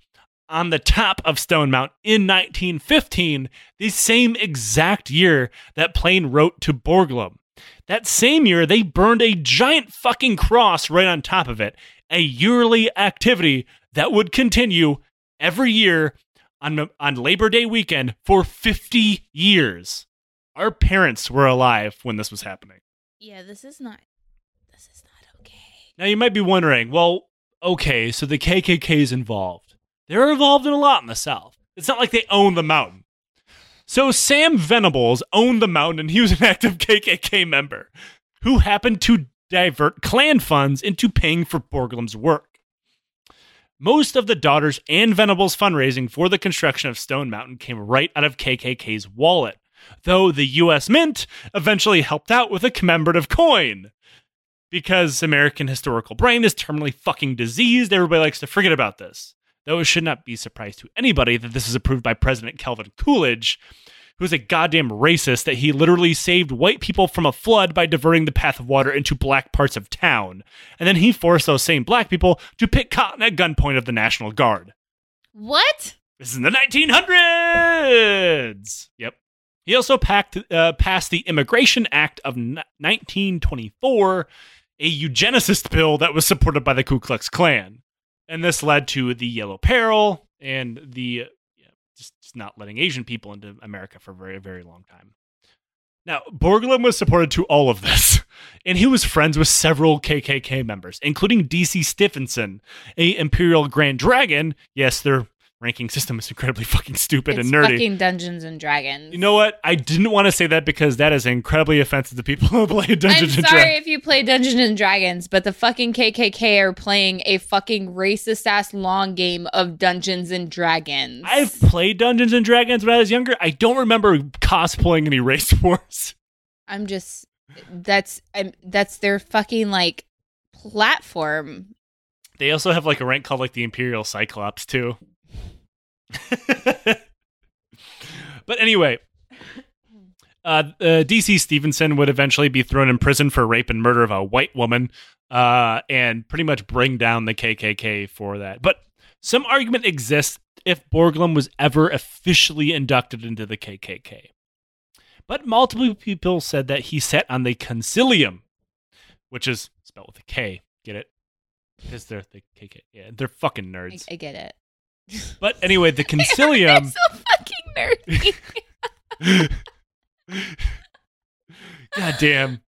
on the top of Stone Mountain in 1915, the same exact year that Plane wrote to Borglum. That same year, they burned a giant fucking cross right on top of it, a yearly activity that would continue every year on, on Labor Day weekend for 50 years. Our parents were alive when this was happening. Yeah, this is not. This is not okay. Now, you might be wondering, well, okay, so the KKK is involved. They're involved in a lot in the South. It's not like they own the mountain. So, Sam Venables owned the mountain, and he was an active KKK member who happened to divert Klan funds into paying for Borglum's work. Most of the daughters and Venables' fundraising for the construction of Stone Mountain came right out of KKK's wallet, though the U.S. Mint eventually helped out with a commemorative coin because American historical brain is terminally fucking diseased, everybody likes to forget about this. Though it should not be a surprise to anybody that this is approved by President Calvin Coolidge, who's a goddamn racist that he literally saved white people from a flood by diverting the path of water into black parts of town. And then he forced those same black people to pick cotton at gunpoint of the National Guard. What? This is in the 1900s. Yep. He also packed, uh, passed the Immigration Act of 1924, a eugenicist bill that was supported by the Ku Klux Klan. And this led to the Yellow Peril and the uh, yeah, just, just not letting Asian people into America for a very, very long time. Now, Borglum was supported to all of this, and he was friends with several KKK members, including DC Stephenson, a Imperial Grand Dragon. Yes, their ranking system is incredibly fucking stupid it's and nerdy. fucking Dungeons and Dragons. You know what? I didn't want to say that because that is incredibly offensive to people who play Dungeons and Dragons. I'm sorry if you play Dungeons and Dragons, but the fucking KKK are playing a fucking racist ass long game of Dungeons and Dragons. I've played Dungeons and Dragons when I was younger. I don't remember cosplaying any race wars. I'm just that's I'm, that's their fucking like platform. They also have like a rank called like the Imperial Cyclops too. but anyway, uh, uh, DC Stephenson would eventually be thrown in prison for rape and murder of a white woman, uh, and pretty much bring down the KKK for that. But some argument exists if Borglum was ever officially inducted into the KKK. But multiple people said that he sat on the concilium, which is spelled with a K. Get it? Because they're the KK. Yeah, they're fucking I, nerds. I get it. But anyway, the concilium. so fucking nerdy. God damn.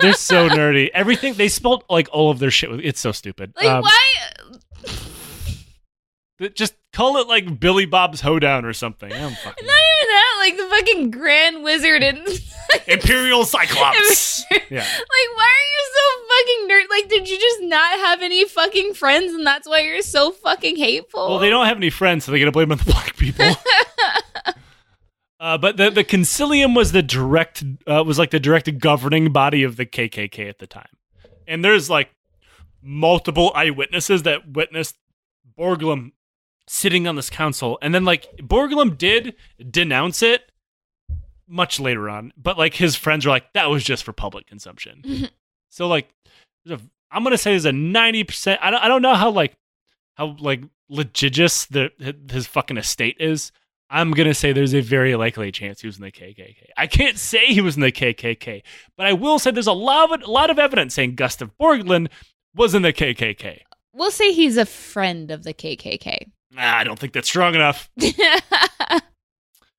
They're so nerdy. Everything they spelled like all of their shit. with- It's so stupid. like Um, why? Just call it like Billy Bob's Hoedown or something. I'm fucking Not even that. Like the fucking Grand Wizard and. Imperial Cyclops. yeah. Like, why are you so fucking nerd? Like, did you just not have any fucking friends and that's why you're so fucking hateful? Well, they don't have any friends, so they gotta blame on the black people. uh, but the the concilium was the direct uh, was like the direct governing body of the KKK at the time, and there's like multiple eyewitnesses that witnessed Borglum sitting on this council, and then like Borglum did denounce it, much later on. But like his friends were like, that was just for public consumption. so like, there's a, I'm gonna say there's a ninety percent. I don't I don't know how like how like litigious the his fucking estate is. I'm gonna say there's a very likely chance he was in the KKK. I can't say he was in the KKK, but I will say there's a lot of a lot of evidence saying Gutzon Borglum was in the KKK. We'll say he's a friend of the KKK. Nah, I don't think that's strong enough.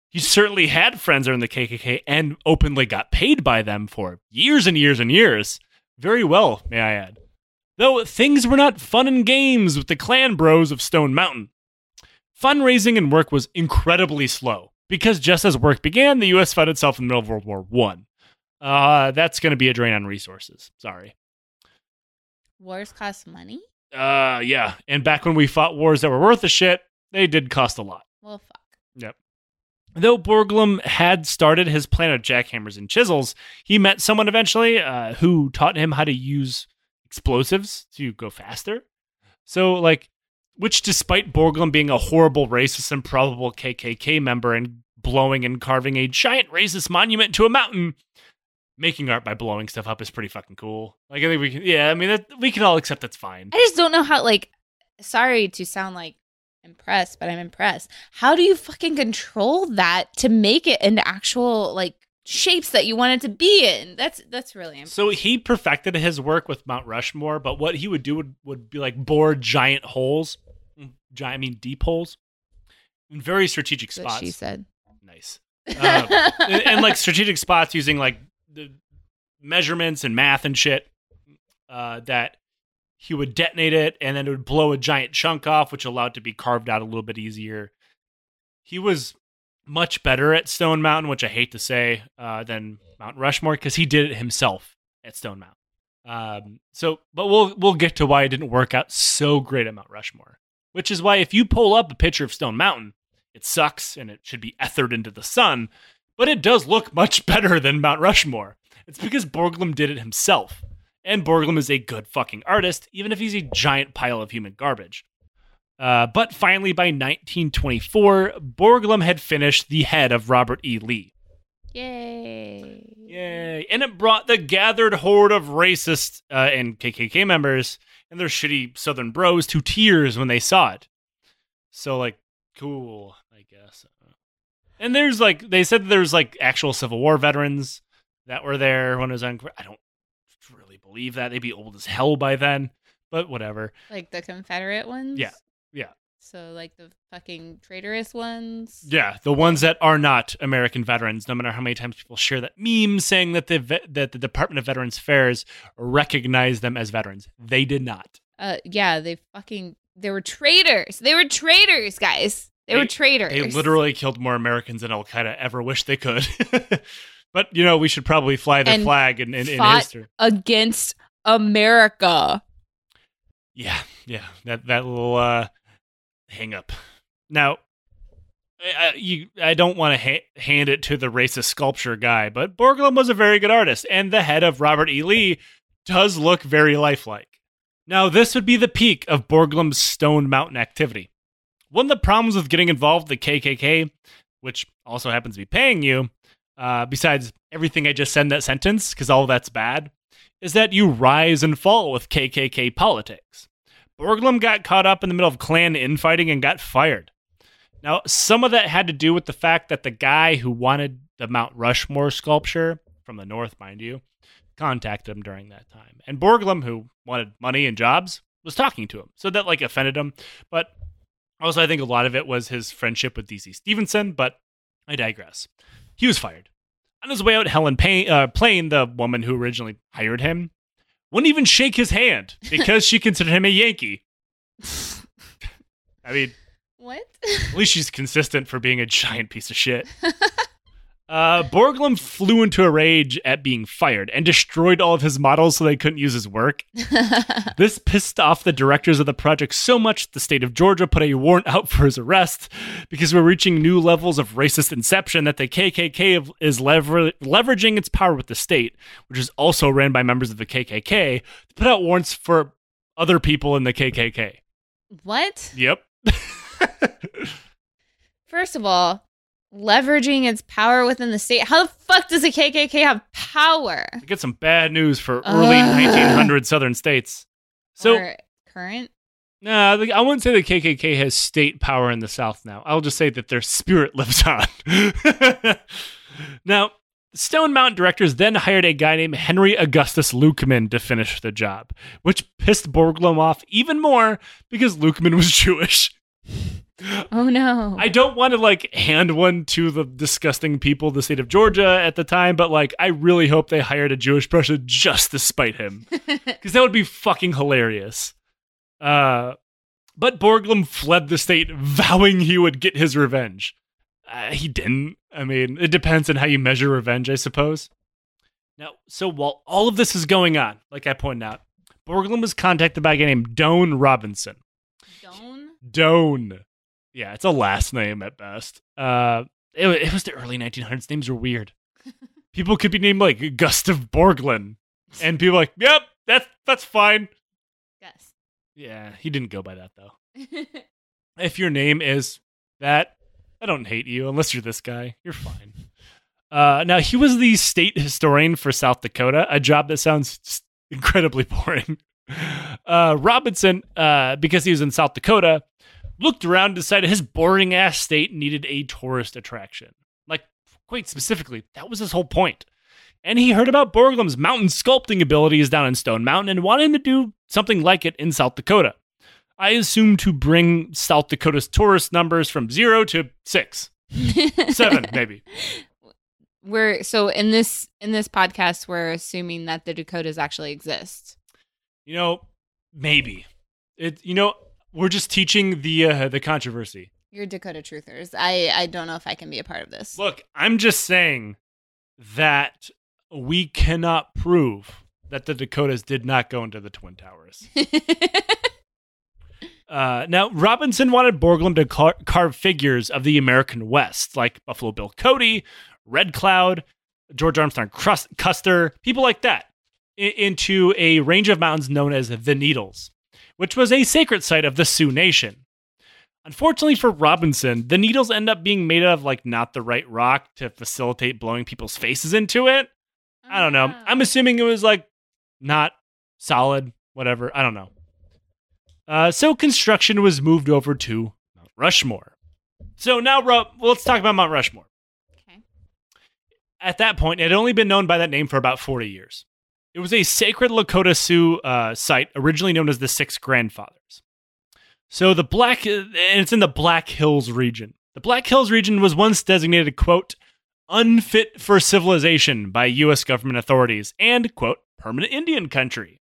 He certainly had friends that are in the KKK and openly got paid by them for years and years and years. Very well, may I add. Though things were not fun and games with the clan bros of Stone Mountain. Fundraising and work was incredibly slow because just as work began, the U.S. found itself in the middle of World War One. Uh, that's going to be a drain on resources. Sorry. Wars cost money? Uh, yeah. And back when we fought wars that were worth a shit, they did cost a lot. Well, fuck. Yep. Though Borglum had started his plan of jackhammers and chisels, he met someone eventually uh, who taught him how to use explosives to go faster. So, like, which despite Borglum being a horrible racist and probable KKK member and blowing and carving a giant racist monument to a mountain, making art by blowing stuff up is pretty fucking cool. Like, I think we can, yeah, I mean, that, we can all accept that's fine. I just don't know how, like, sorry to sound like impressed, but I'm impressed. How do you fucking control that to make it into actual, like, shapes that you want it to be in? That's that's really impressive. So he perfected his work with Mount Rushmore, but what he would do would, would be like bore giant holes, giant, I mean deep holes, in very strategic That's spots. she said. Nice. Uh, and, and, like strategic spots using like the measurements and math and shit. Uh, that he would detonate it and then it would blow a giant chunk off, which allowed to be carved out a little bit easier. He was much better at Stone Mountain, which I hate to say, uh, than Mount Rushmore because he did it himself at Stone Mountain. Um, so, but we'll we'll get to why it didn't work out so great at Mount Rushmore, which is why if you pull up a picture of Stone Mountain, it sucks and it should be ethered into the sun, but it does look much better than Mount Rushmore. It's because Borglum did it himself, and Borglum is a good fucking artist, even if he's a giant pile of human garbage. Uh, but finally, by 1924, Borglum had finished the head of Robert E. Lee. Yay. Yay. And it brought the gathered horde of racist uh, and KKK members and their shitty Southern bros to tears when they saw it. So, like, cool, I guess. And there's like, they said there's like actual Civil War veterans that were there when it was on. I don't believe that. They'd be old as hell by then, but whatever. Like the Confederate ones? Yeah. Yeah. So like the fucking traitorous ones? Yeah, the ones that are not American veterans. No matter how many times people share that meme saying that the ve- that the Department of Veterans Affairs recognized them as veterans, they did not. Uh yeah, they fucking they were traitors. They were traitors, guys. They, were traitors. They literally killed more Americans than Al Qaeda ever wished they could. but you know, we should probably fly their And flag in, in, in history. against America. Yeah, yeah, that that little uh, hang up. Now, I, I- you, I don't want to ha- hand it to the racist sculpture guy, but Borglum was a very good artist, and the head of Robert E. Lee does look very lifelike. Now, this would be the peak of Borglum's Stone Mountain activity. One of the problems with getting involved with the KKK, which also happens to be paying you, uh, besides everything I just said in that sentence, because all that's bad, is that you rise and fall with KKK politics. Borglum got caught up in the middle of clan infighting and got fired. Now, some of that had to do with the fact that the guy who wanted the Mount Rushmore sculpture from the north, mind you, contacted him during that time. And Borglum, who wanted money and jobs, was talking to him. So that like offended him. But also, I think a lot of it was his friendship with DC Stephenson, but I digress. He was fired. On his way out, Helen Payne, uh, Plane, the woman who originally hired him, wouldn't even shake his hand because she considered him a Yankee. I mean, What? at least she's consistent for being a giant piece of shit. Uh, Borglum flew into a rage at being fired and destroyed all of his models so they couldn't use his work. This pissed off the directors of the project so much the state of Georgia put a warrant out for his arrest because we're reaching new levels of racist inception that the KKK is lever- leveraging its power with the state, which is also ran by members of the KKK, to put out warrants for other people in the KKK. what? Yep. First of all, leveraging its power within the state. How the fuck does the KKK have power? I get some bad news for early Ugh. 1900 southern states. So, or current? nah, the- I wouldn't say the KKK has state power in the South now. I'll just say that their spirit lives on. now, Stone Mountain directors then hired a guy named Henry Augustus Lukeman to finish the job, which pissed Borglum off even more because Lukeman was Jewish. Oh no. I don't want to like hand one to the disgusting people the state of Georgia at the time, but like I really hope they hired a Jewish person just to spite him. Because that would be fucking hilarious. Uh but Borglum fled the state vowing he would get his revenge. Uh, he didn't. I mean, it depends on how you measure revenge, I suppose. Now, so while all of this is going on, like I pointed out, Borglum was contacted by a guy named Doan Robinson. Don't. Doan. Yeah, it's a last name at best. Uh, it, it was the early 1900s. Names were weird. people could be named like Gutzon Borglum, and people were like, "Yep, that's that's fine." Yes. Yeah, he didn't go by that though. If your name is that, I don't hate you unless you're this guy. You're fine. Uh, now he was the state historian for South Dakota, a job that sounds just incredibly boring. Uh, Robinson, uh, because he was in South Dakota, looked around and decided his boring ass state needed a tourist attraction. Like, quite specifically, that was his whole point. And he heard about Borglum's mountain sculpting abilities down in Stone Mountain and wanted him to do something like it in South Dakota. I assume to bring South Dakota's tourist numbers from zero to six, seven, maybe. we're so in this in this podcast we're assuming that the Dakotas actually exist. You know, maybe. It. You know, we're just teaching the uh, the controversy. You're Dakota truthers. I I don't know if I can be a part of this. Look, I'm just saying that we cannot prove that the Dakotas did not go into the Twin Towers. Uh, now, Robinson wanted Borglum to car- carve figures of the American West, like Buffalo Bill Cody, Red Cloud, George Armstrong Crus- Custer, people like that, i- into a range of mountains known as the Needles, which was a sacred site of the Sioux Nation. Unfortunately for Robinson, the needles end up being made out of like not the right rock to facilitate blowing people's faces into it. I don't know. I'm assuming it was like not solid, whatever. I don't know. Uh, so construction was moved over to Mount Rushmore. So now, Ro- well, let's talk about Mount Rushmore. Okay. At that point, it had only been known by that name for about 40 years. It was a sacred Lakota Sioux uh, site, originally known as the Six Grandfathers. So the Black, and it's in the Black Hills region. The Black Hills region was once designated, quote, unfit for civilization by U.S. government authorities and, quote, permanent Indian country.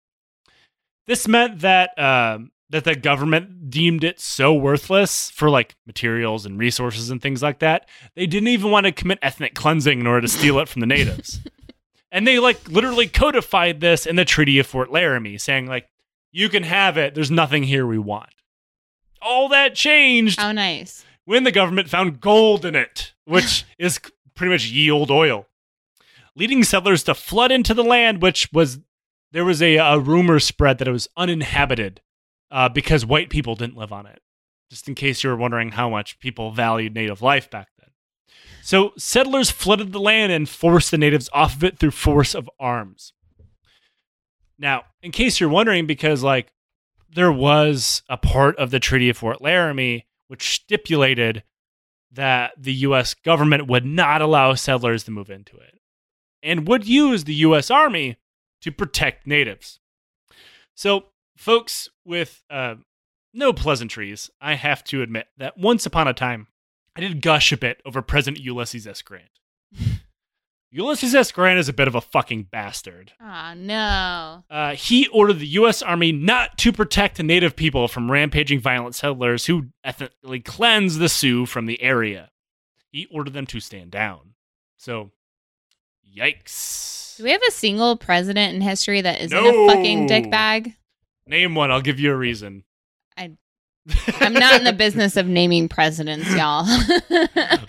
This meant that um, that the government deemed it so worthless for like materials and resources and things like that, they didn't even want to commit ethnic cleansing in order to steal it from the natives. and they like literally codified this in the Treaty of Fort Laramie, saying like, "You can have it. There's nothing here we want." All that changed How nice. when the government found gold in it, which is pretty much ye old oil, leading settlers to flood into the land, which was there was a, a rumor spread that it was uninhabited uh, because white people didn't live on it. Just in case you were wondering how much people valued native life back then. So settlers flooded the land and forced the natives off of it through force of arms. Now, in case you're wondering, because like there was a part of the Treaty of Fort Laramie which stipulated that the U.S. government would not allow settlers to move into it and would use the U.S. Army to protect natives. So, folks, with uh, no pleasantries, I have to admit that once upon a time, I did gush a bit over President Ulysses S. Grant. Ulysses S. Grant is a bit of a fucking bastard. Ah no. Uh, he ordered the U.S. Army not to protect native people from rampaging violent settlers who ethnically cleanse the Sioux from the area. He ordered them to stand down. So, yikes. Do we have a single president in history that isn't No. a fucking dickbag? Name one, I'll give you a reason. I'm not in the business of naming presidents, y'all.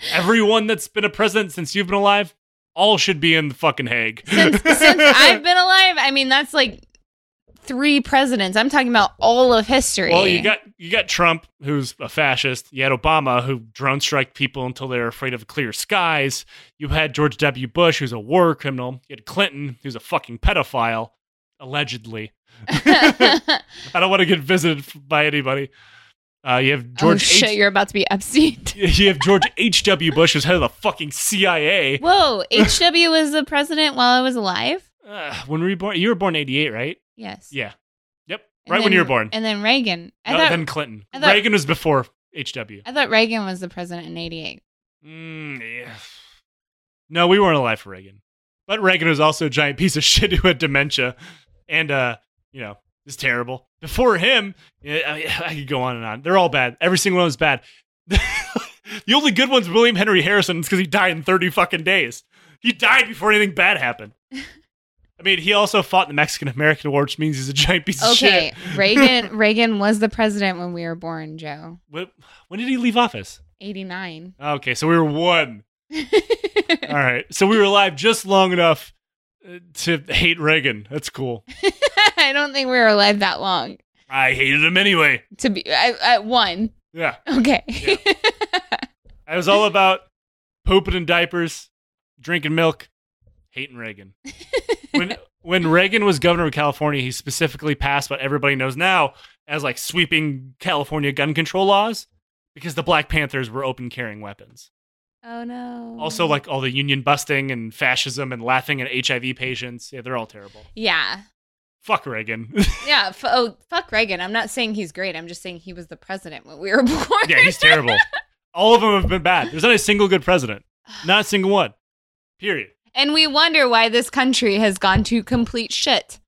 Everyone that's been a president since you've been alive, all should be in the fucking Hague. since, since I've been alive, I mean that's like three presidents. I'm talking about all of history. Well, you got you got Trump, who's a fascist. You had Obama, who drone strike people until they're afraid of clear skies. You had George W. Bush, who's a war criminal. You had Clinton, who's a fucking pedophile, allegedly. I don't want to get visited by anybody. Uh, you have George. oh shit, H- you're about to be Epstein. you have George H. W. Bush, who's head of the fucking CIA. Whoa, HW was the president while I was alive. Uh, when were you born? You were born eighty eight, right? Yes. Yeah. Yep. And right when you were born. And then Reagan. I No, thought then Clinton. I thought- Reagan was before HW. I thought Reagan was the president in '88. Mm, yeah. No, we weren't alive for Reagan. But Reagan was also a giant piece of shit who had dementia and, uh, you know, is terrible. Before him, I, I could go on and on. They're all bad. Every single one is bad. the only good one's William Henry Harrison because he died in 30 fucking days. He died before anything bad happened. I mean, he also fought in the Mexican American War, which means he's a giant piece of Okay. Reagan. Reagan was the president when we were born, Joe. When, when did he leave office? '89. Okay, so we were one. All right. So we were alive just long enough to hate Reagan. That's cool. I don't think we were alive that long I hated him anyway. to be I, at one. Yeah. Okay. I was all about pooping in diapers, drinking milk, hating Reagan. when when Reagan was governor of California, he specifically passed what everybody knows now as like sweeping California gun control laws because the Black Panthers were open carrying weapons. Oh no. Also, like all the union busting and fascism and laughing at HIV patients. Yeah, they're all terrible. yeah, Fuck Reagan. yeah. F- oh, fuck Reagan. I'm not saying he's great. I'm just saying he was the president when we were born. yeah, he's terrible. All of them have been bad. There's not a single good president. Not a single one. Period. and we wonder why this country has gone to complete shit.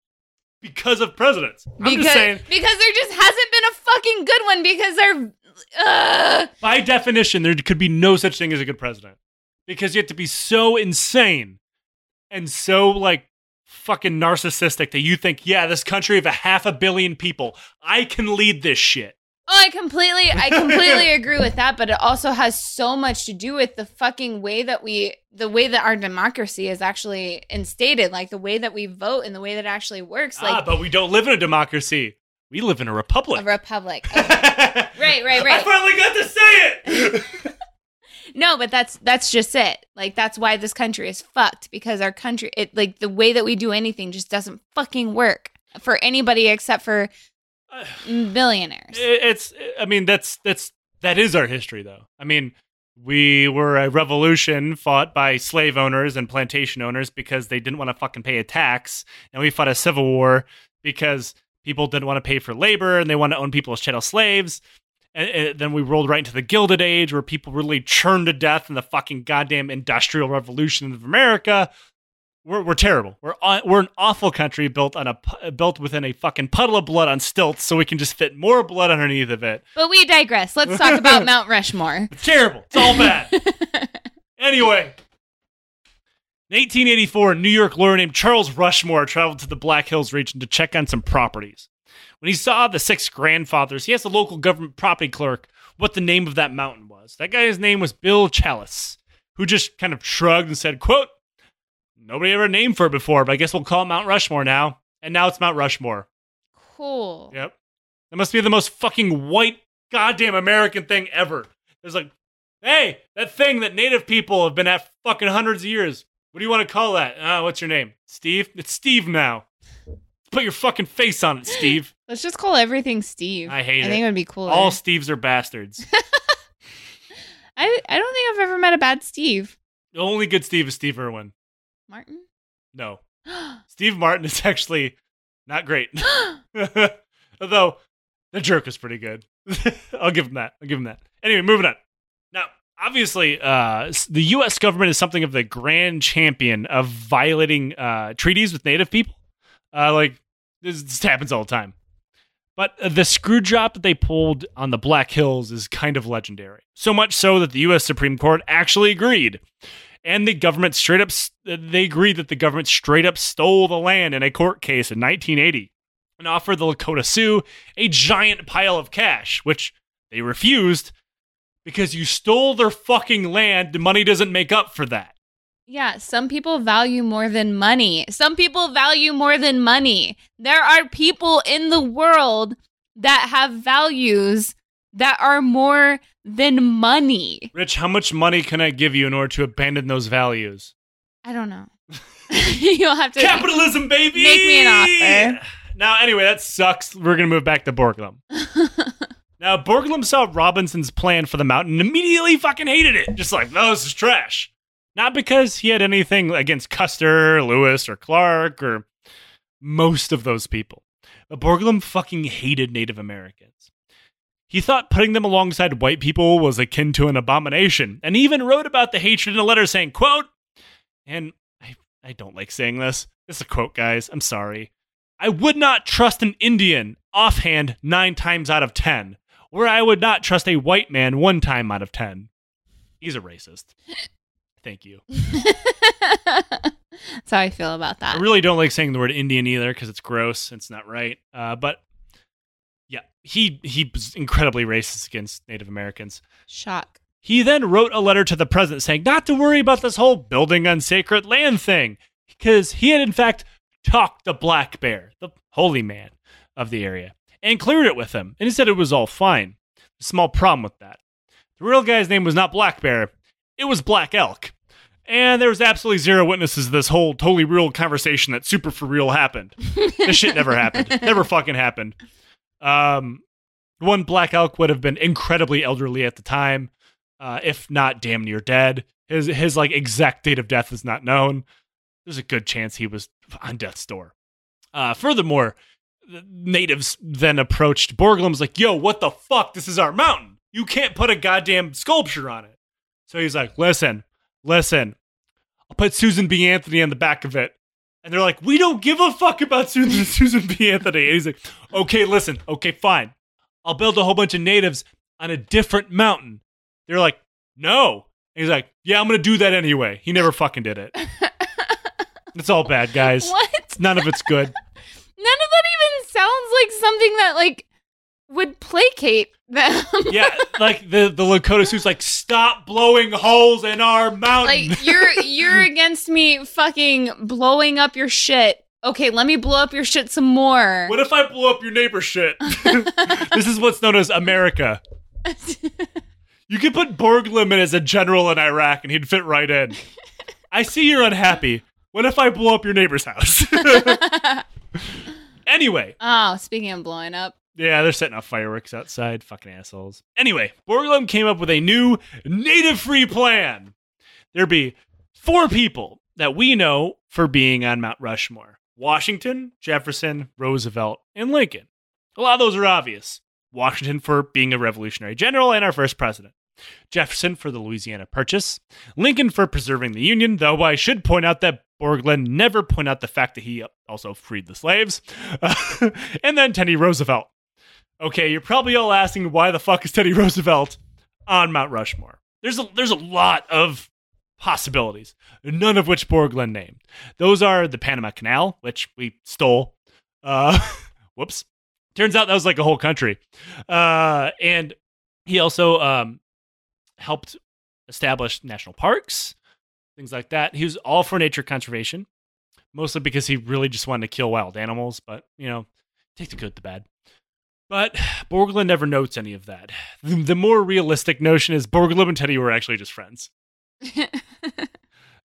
Because of presidents. I'm because just saying, because there just hasn't been a fucking good one because they're. Uh, by definition, there could be no such thing as a good president. Because you have to be so insane and so like fucking narcissistic that you think, yeah, this country of a half a billion people, I can lead this shit. Oh, I completely, I completely agree with that. But it also has so much to do with the fucking way that we, the way that our democracy is actually instated, like the way that we vote and the way that it actually works, ah, like but we don't live in a democracy. We live in a republic. a republic. right, right, right. I finally got to say it. No, but that's that's just it. Like that's why this country is fucked because our country, it like the way that we do anything just doesn't fucking work for anybody except for billionaires. it's i mean that's that's that is our history though i mean we were a revolution fought by slave owners and plantation owners because they didn't want to fucking pay a tax and we fought a civil war because people didn't want to pay for labor and they want to own people as chattel slaves and, and then we rolled right into the gilded age where people really churned to death in the fucking goddamn industrial revolution of america we're, we're terrible. We're uh, we're an awful country built on a built within a fucking puddle of blood on stilts, so we can just fit more blood underneath of it. But we digress. Let's talk about Mount Rushmore. It's terrible. It's all bad. anyway, in 1884, a New York lawyer named Charles Rushmore traveled to the Black Hills region to check on some properties. When he saw the six grandfathers, he asked the local government property clerk what the name of that mountain was. That guy's name was Bill Challis, who just kind of shrugged and said, "quote Nobody ever named for it before, but I guess we'll call it Mount Rushmore now." And now it's Mount Rushmore. Cool. Yep. That must be the most fucking white goddamn American thing ever. It's like, hey, that thing that native people have been at fucking hundreds of years. What do you want to call that? Uh, what's your name? Steve? It's Steve now. Put your fucking face on it, Steve. Let's just call everything Steve. I hate I it. I think it would be cooler. All Steves are bastards. I I don't think I've ever met a bad Steve. the only good Steve is Steve Irwin. Martin. No. Steve Martin is actually not great. Although the jerk is pretty good. I'll give him that. I'll give him that. Anyway, moving on. Obviously, uh, the U.S. government is something of the grand champion of violating uh, treaties with Native people. Uh, like this, this happens all the time. But uh, the screw job that they pulled on the Black Hills is kind of legendary. So much so that the U.S. Supreme Court actually agreed. And the government straight up they agreed that the government straight up stole the land in a court case in 1980 and offered the Lakota Sioux a giant pile of cash, which they refused because you stole their fucking land. The money doesn't make up for that. Yeah, some people value more than money. Some people value more than money. There are people in the world that have values that are more than money. Rich, how much money can I give you in order to abandon those values? I don't know. You'll have to Capitalism, baby! Make me an offer. Now, anyway, that sucks. We're going to move back to Borglum. now, Borglum saw Robinson's plan for the mountain and immediately fucking hated it. Just like, no, this is trash. Not because he had anything against Custer, Lewis, or Clark, or most of those people. But Borglum fucking hated Native Americans. He thought putting them alongside white people was akin to an abomination, and he even wrote about the hatred in a letter saying, quote, and I, I don't like saying this. This is a quote, guys. I'm sorry. I would not trust an Indian offhand nine times out of ten, where I would not trust a white man one time out of ten. He's a racist. Thank you. That's how I feel about that. I really don't like saying the word Indian either because it's gross. It's not right. Uh, but yeah, he he was incredibly racist against Native Americans. Shock. He then wrote a letter to the president saying not to worry about this whole building on sacred land thing because he had in fact talked to Black Bear, the holy man of the area, and cleared it with him. And he said it was all fine. A small problem with that. The real guy's name was not Black Bear, it was Black Elk. And there was absolutely zero witnesses to this whole totally real conversation that super for real happened. this shit never happened. Never fucking happened. Um, one Black Elk would have been incredibly elderly at the time, uh, if not damn near dead. His his like exact date of death is not known. There's a good chance he was on death's door. Uh, furthermore, the natives then approached Borglum's like, "Yo, what the fuck? This is our mountain. You can't put a goddamn sculpture on it." So he's like, "Listen, listen. I'll put Susan B. Anthony on the back of it." And they're like, "We don't give a fuck about Susan Susan B. Anthony." And he's like, "Okay, listen. Okay, fine. I'll build a whole bunch of natives on a different mountain." They're like, "No." And he's like, "Yeah, I'm gonna do that anyway." He never fucking did it. it's all bad, guys. What? None of it's good. None of that even sounds like something that like would placate them. Yeah, like the the Lakota suit's like, "Stop blowing holes in our mountain." like you're you're against me fucking blowing up your shit. Okay, let me blow up your shit some more. what if I blow up your neighbor's shit? this is what's known as America. You could put Borglum in as a general in Iraq, and he'd fit right in. I see you're unhappy. What if I blow up your neighbor's house? Anyway, oh, speaking of blowing up. yeah, they're setting off fireworks outside. Fucking assholes. Anyway, Borglum came up with a new native free plan. There'd be four people that we know for being on Mount Rushmore Washington, Jefferson, Roosevelt, and Lincoln. A lot of those are obvious. Washington for being a revolutionary general and our first president. Jefferson for the Louisiana Purchase. Lincoln for preserving the Union, though I should point out that Borglum never point out the fact that he also freed the slaves. and then Teddy Roosevelt. Okay, you're probably all asking why the fuck is Teddy Roosevelt on Mount Rushmore? There's a there's a lot of possibilities, none of which Borglum named. Those are the Panama Canal, which we stole. Uh, whoops. Turns out that was like a whole country. Uh, and he also um, helped establish national parks, things like that. He was all for nature conservation, mostly because he really just wanted to kill wild animals, but, you know, take the good, the bad. But Borglum never notes any of that. The, the more realistic notion is Borglum and Teddy were actually just friends.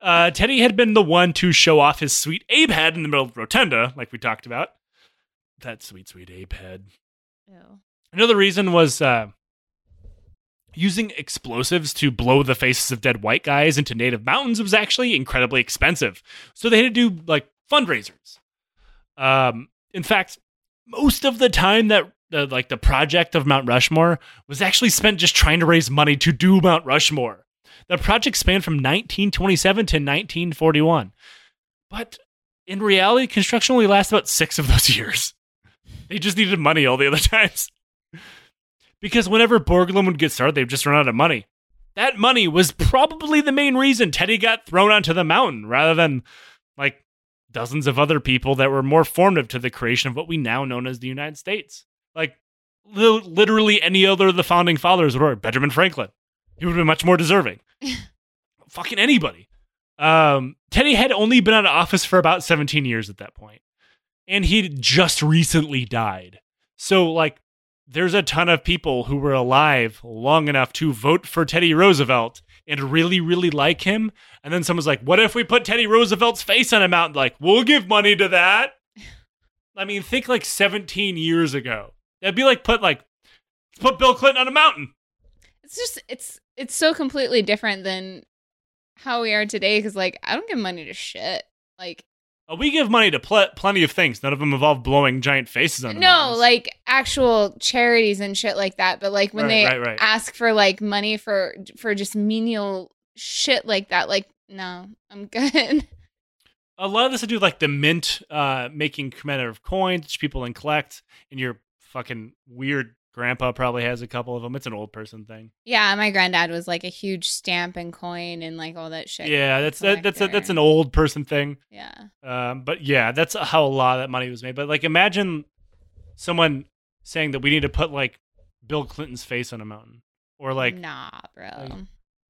Uh, Teddy had been the one to show off his sweet Abe head in the middle of the rotunda, like we talked about. That sweet, sweet Abe head. Ew. Another reason was uh, using explosives to blow the faces of dead white guys into native mountains was actually incredibly expensive. So they had to do like fundraisers. Um, in fact, most of the time that the, like the project of Mount Rushmore was actually spent just trying to raise money to do Mount Rushmore. The project spanned from 1927 to 1941. But in reality, construction only lasted about six of those years. They just needed money all the other times. Because whenever Borglum would get started, they'd just run out of money. That money was probably the main reason Teddy got thrown onto the mountain rather than like dozens of other people that were more formative to the creation of what we now know as the United States. Like li- literally any other of the founding fathers were Benjamin Franklin. He would have been much more deserving. Fucking anybody. Um, Teddy had only been out of office for about 17 years at that point, and he'd just recently died. So, like, there's a ton of people who were alive long enough to vote for Teddy Roosevelt and really, really like him. And then someone's like, what if we put Teddy Roosevelt's face on a mountain? Like, we'll give money to that. I mean, think like 17 years ago. That'd be like put like put Bill Clinton on a mountain. It's just it's it's so completely different than how we are today because like I don't give money to shit. Like Uh, we give money to pl- plenty of things. None of them involve blowing giant faces on no, mountains. like actual charities and shit like that. But like when Right, they right, right. ask for like money for for just menial shit like that, like no, I'm good. a lot of this to do with like the mint uh, making commemorative coins, which people can collect, and your fucking weird grandpa probably has a couple of them. It's an old person thing. yeah, my granddad was like a huge stamp and coin and like all that shit. Yeah, that's that, that's a, that's an old person thing. Yeah. Um, but yeah, that's how a lot of that money was made. But like, imagine someone saying that we need to put like Bill Clinton's face on a mountain, or like, nah, bro. like-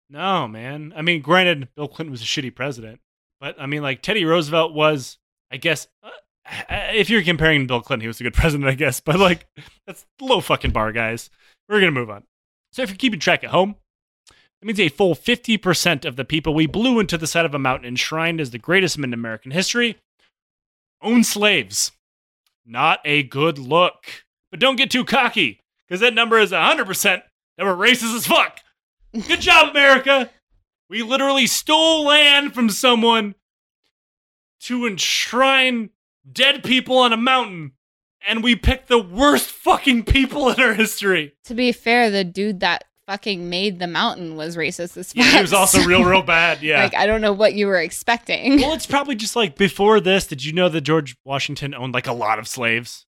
no, man. I mean, granted, Bill Clinton was a shitty president, but I mean, like Teddy Roosevelt was, I guess, uh, Uh, if you're comparing Bill Clinton, he was a good president, I guess. But like, that's low fucking bar, guys. We're gonna move on. So if you're keeping track at home. That means a full 50% of the people we blew into the side of a mountain enshrined as the greatest men in American history own slaves. Not a good look. But don't get too cocky, because that number is 100% that were racist as fuck. Good job, America. We literally stole land from someone to enshrine dead people on a mountain, and we picked the worst fucking people in our history. To be fair, the dude that fucking made the mountain was racist as fuck. Yeah, he was also real, real bad. Yeah. Like I don't know what you were expecting. well, it's probably just like before this. Did you know that George Washington owned like a lot of slaves?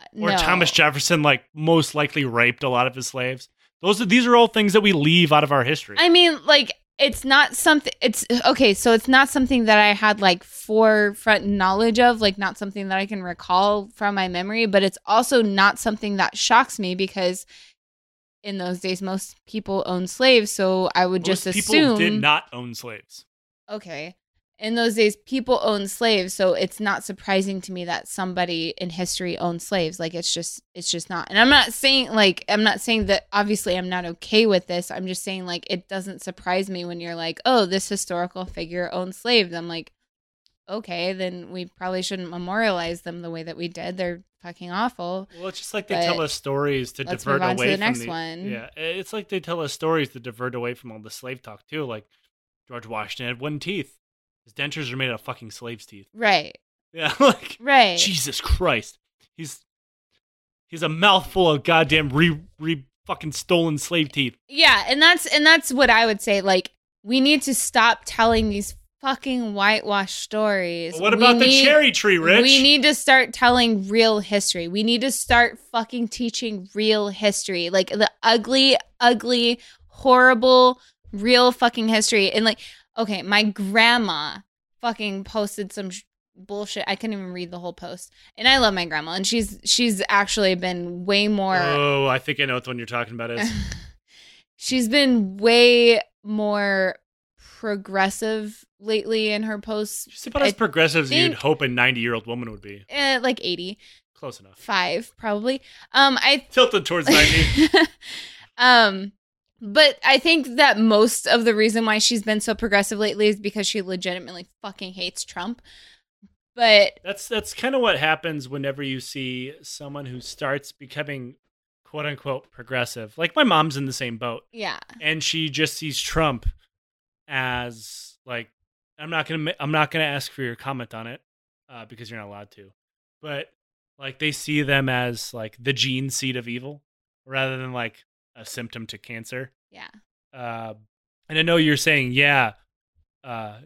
Uh, or No. Thomas Jefferson like most likely raped a lot of his slaves? Those are these are all things that we leave out of our history. I mean, like it's not something. It's okay. So it's not something that I had like forefront knowledge of, like not something that I can recall from my memory. But it's also not something that shocks me because in those days most people owned slaves. So I would Most just people assume did not own slaves. okay. In those days, people owned slaves, so it's not surprising to me that somebody in history owned slaves. Like it's just, it's just not. And I'm not saying like I'm not saying that. Obviously, I'm not okay with this. I'm just saying like it doesn't surprise me when you're like, oh, this historical figure owned slaves. I'm like, okay, then we probably shouldn't memorialize them the way that we did. They're fucking awful. Well, it's just like they But tell us stories to divert away to the from next the one. Yeah, it's like they tell us stories to divert away from all the slave talk too. Like George Washington had one teeth. His dentures are made out of fucking slaves' teeth. Right. Yeah, like Right. Jesus Christ, he's he's a mouthful of goddamn re re fucking stolen slave teeth. Yeah, and that's and that's what I would say. Like, we need to stop telling these fucking whitewash stories. What We about the need- cherry tree, Rich? We need to start telling real history. We need to start fucking teaching real history. Like the ugly, ugly, horrible, real fucking history. And like, okay, my grandma fucking posted some sh- bullshit. I couldn't even read the whole post. And I love my grandma and she's she's actually been way more oh, I think I know what the one you're talking about is. she's been way more progressive lately in her posts. Just about as I progressive as you'd hope a 90 year old woman would be. Eh, like 80. Close enough. Five, probably. Um I Tilted towards 90. um but I think that most of the reason why she's been so progressive lately is because she legitimately fucking hates Trump. But That's that's kind of what happens whenever you see someone who starts becoming quote unquote progressive. Like my mom's in the same boat yeah. and she just sees Trump as like I'm not going to I'm not going to ask for your comment on it uh, because you're not allowed to. But like they see them as like the gene seed of evil rather than like a symptom to cancer. Yeah. Uh, and I know you're saying, yeah. Uh,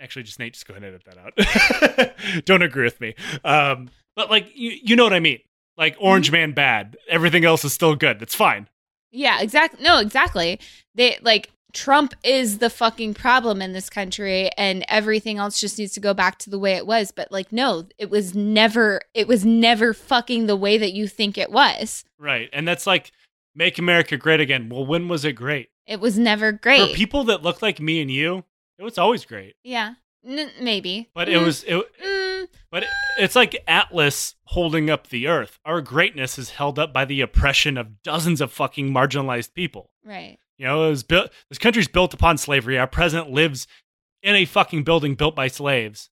actually, just Nate, just go ahead and edit that out. Don't agree with me. Um, but like, you, you know what I mean? Like Orange Man bad. Everything else is still good. It's fine. Yeah, exactly. No, exactly. They like Trump is the fucking problem in this country and everything else just needs to go back to the way it was. But like no, it was never it was never fucking the way that you think it was. Right. And that's like, make America great again. Well, when was it great? It was never great. For people that look like me and you, It was always great, Yeah, N- maybe. but it Mm, was it, mm, But it's like Atlas holding up the earth. Our greatness is held up by the oppression of dozens of fucking marginalized people. right. You know, it was built. This country's built upon slavery. Our president lives in a fucking building built by slaves.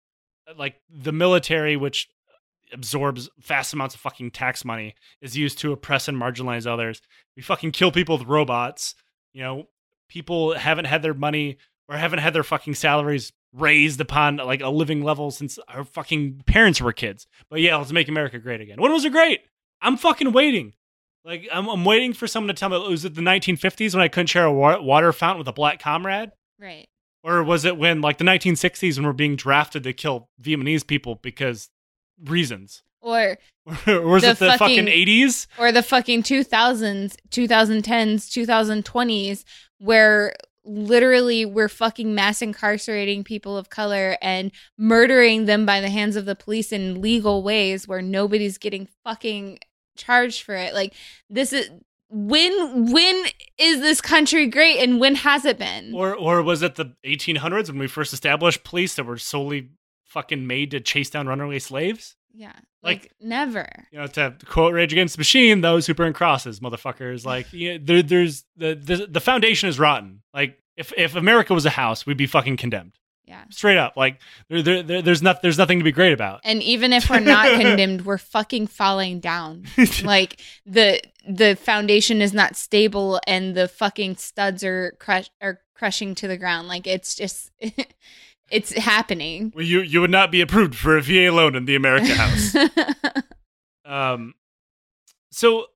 Like the military, which absorbs vast amounts of fucking tax money, is used to oppress and marginalize others. We fucking kill people with robots. You know, people haven't had their money or haven't had their fucking salaries raised upon like a living level since our fucking parents were kids. But yeah, let's make America great again. When was it great? I'm fucking waiting. Like I'm, I'm waiting for someone to tell me. Oh, was it the 1950s when I couldn't share a wa- water fountain with a black comrade, Right. or was it when like the 1960s when we're being drafted to kill Vietnamese people because reasons? Or or was it the fucking, 80s? or the fucking 2000s, 2010s, 2020s where literally we're fucking mass incarcerating people of color and murdering them by the hands of the police in legal ways where nobody's getting fucking charged for it. Like this is when when is this country great and when has it been? Or or was it the 1800s when we first established police that were solely fucking made to chase down runaway slaves? yeah. like- Like, never. you know, to quote Rage Against the Machine, those who burn crosses, motherfuckers. Like, you know, there, there's the, the the foundation is rotten. Like, if if America was a house, we'd be fucking condemned, Yeah. straight up. Like, there, there, there there's not there's nothing to be great about. And even if we're not condemned, we're fucking falling down. like the the foundation is not stable and the fucking studs are crush are crushing to the ground. Like it's just it's happening. Well, you you would not be approved for a VA loan in the America house. um, so,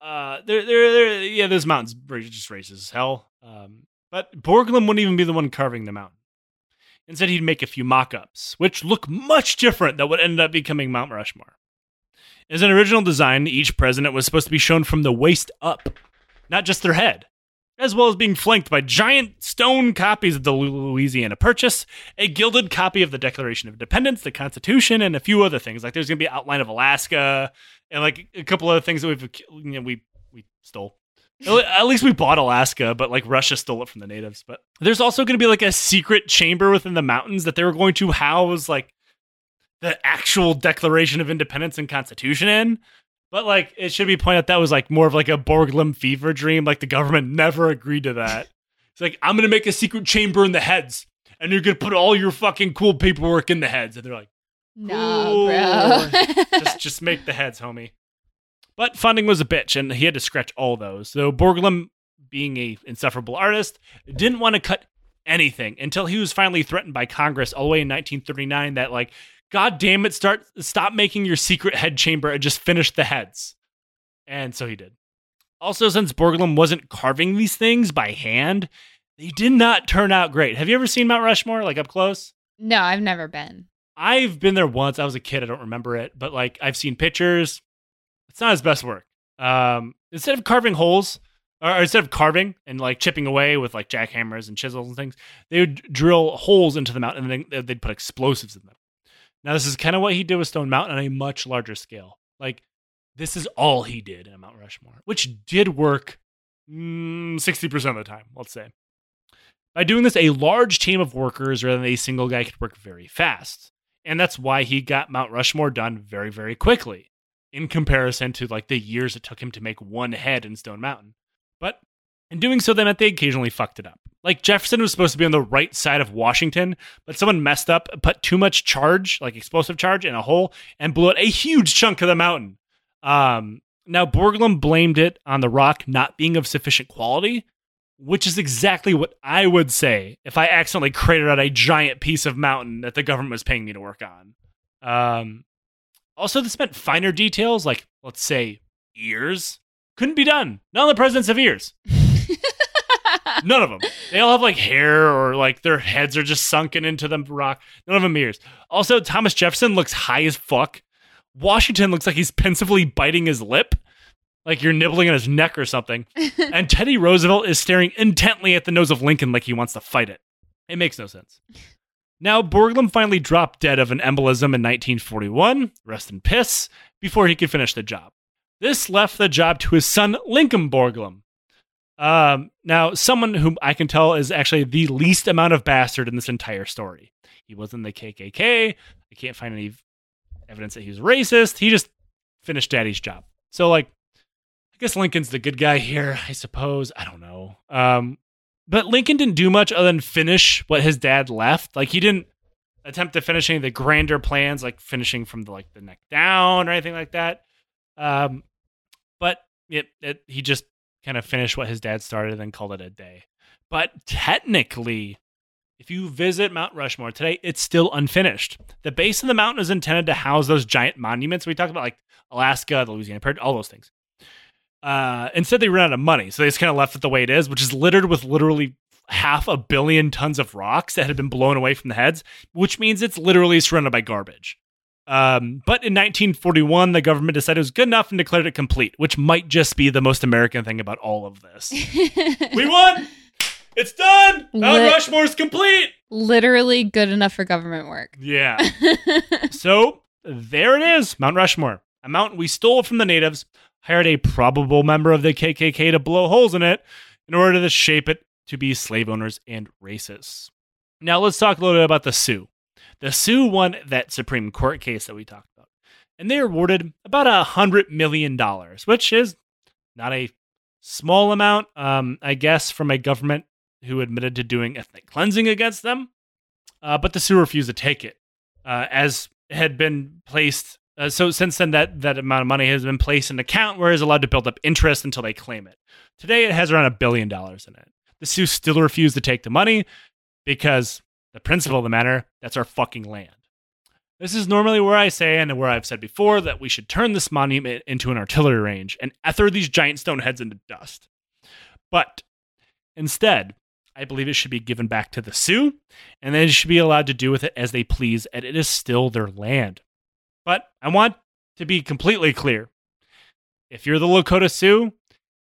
uh, there, there, there, yeah, those mountains just racist as hell. Um, but Borglum wouldn't even be the one carving the mountain. Instead, he'd make a few mock-ups, which look much different than what ended up becoming Mount Rushmore. As an original design, each president was supposed to be shown from the waist up, not just their head, as well as being flanked by giant stone copies of the Louisiana Purchase, a gilded copy of the Declaration of Independence, the Constitution, and a few other things. Like there's going to be an outline of Alaska and like a couple other things that we've you know, we we stole. At least we bought Alaska, but like Russia stole it from the natives. But there's also going to be like a secret chamber within the mountains that they were going to house like the actual Declaration of Independence and Constitution in. But like it should be pointed out that was like more of like a Borglum fever dream. Like the government never agreed to that. It's like I'm gonna make a secret chamber in the heads, and you're gonna put all your fucking cool paperwork in the heads. And they're like, no, bro. just just make the heads, homie. But funding was a bitch, and he had to scratch all those. So Borglum, being a insufferable artist, didn't want to cut anything until he was finally threatened by Congress all the way in 1939 that like, God damn it, start stop making your secret head chamber and just finish the heads. And so he did. Also, since Borglum wasn't carving these things by hand, they did not turn out great. Have you ever seen Mount Rushmore, like up close? no, I've never been. I've been there once. I was a kid. I don't remember it, but like I've seen pictures. It's not his best work. Um, instead of carving holes, or, or instead of carving and like chipping away with like jackhammers and chisels and things, they would drill holes into the mountain and then they'd put explosives in them. Now, this is kind of what he did with Stone Mountain on a much larger scale. Like, this is all he did in Mount Rushmore, which did work mm, 60% of the time, let's say. By doing this, a large team of workers rather than a single guy could work very fast. And that's why he got Mount Rushmore done very, very quickly in comparison to like the years it took him to make one head in Stone Mountain. But in doing so, that meant they occasionally fucked it up. Like Jefferson was supposed to be on the right side of Washington, but someone messed up, put too much charge, like explosive charge, in a hole and blew out a huge chunk of the mountain. Um, now, Borglum blamed it on the rock not being of sufficient quality, which is exactly what I would say if I accidentally cratered out a giant piece of mountain that the government was paying me to work on. Um, also, this meant finer details, like, let's say, ears, couldn't be done. None of the presidents have ears. None of them. They all have like hair or like their heads are just sunken into the rock. None of them ears. Also, Thomas Jefferson looks high as fuck. Washington looks like he's pensively biting his lip, like you're nibbling on his neck or something. and Teddy Roosevelt is staring intently at the nose of Lincoln like he wants to fight it. It makes no sense. Now, Borglum finally dropped dead of an embolism in 1941, rest in piss, before he could finish the job. This left the job to his son, Lincoln Borglum. Um, now, someone whom I can tell is actually the least amount of bastard in this entire story. He was in the KKK. I can't find any evidence that he was racist. He just finished daddy's job. So, like, I guess Lincoln's the good guy here, I suppose. I don't know. Um, but Lincoln didn't do much other than finish what his dad left. Like, he didn't attempt to finish any of the grander plans, like finishing from the like the neck down or anything like that. Um, but it, it he just kind of finished what his dad started and then called it a day. But technically, if you visit Mount Rushmore today, it's still unfinished. The base of the mountain is intended to house those giant monuments we talked about, like Alaska, the Louisiana Purge, all those things. Uh, instead, they ran out of money, so they just kind of left it the way it is, which is littered with literally half a billion tons of rocks that had been blown away from the heads, which means it's literally surrounded by garbage. Um, but in 1941, the government decided it was good enough and declared it complete, which might just be the most American thing about all of this. we won! It's done! Mount Lit- Rushmore's complete! Literally good enough for government work. Yeah. so there it is, Mount Rushmore, a mountain we stole from the natives, hired a probable member of the KKK to blow holes in it in order to shape it to be slave owners and racists. Now let's talk a little bit about the Sioux. The Sioux won that Supreme Court case that we talked about, and they awarded about a hundred million dollars, which is not a small amount, um, I guess, from a government who admitted to doing ethnic cleansing against them. Uh, but the Sioux refused to take it, uh, as had been placed. Uh, so since then, that that amount of money has been placed in an account where it's allowed to build up interest until they claim it. Today, it has around a billion dollars in it. The Sioux still refuse to take the money because the principle of the matter, that's our fucking land. This is normally where I say, and where I've said before, that we should turn this monument into an artillery range and ether these giant stone heads into dust. But instead, I believe it should be given back to the Sioux, and they should be allowed to do with it as they please, and it is still their land. But I want to be completely clear. If you're the Lakota Sioux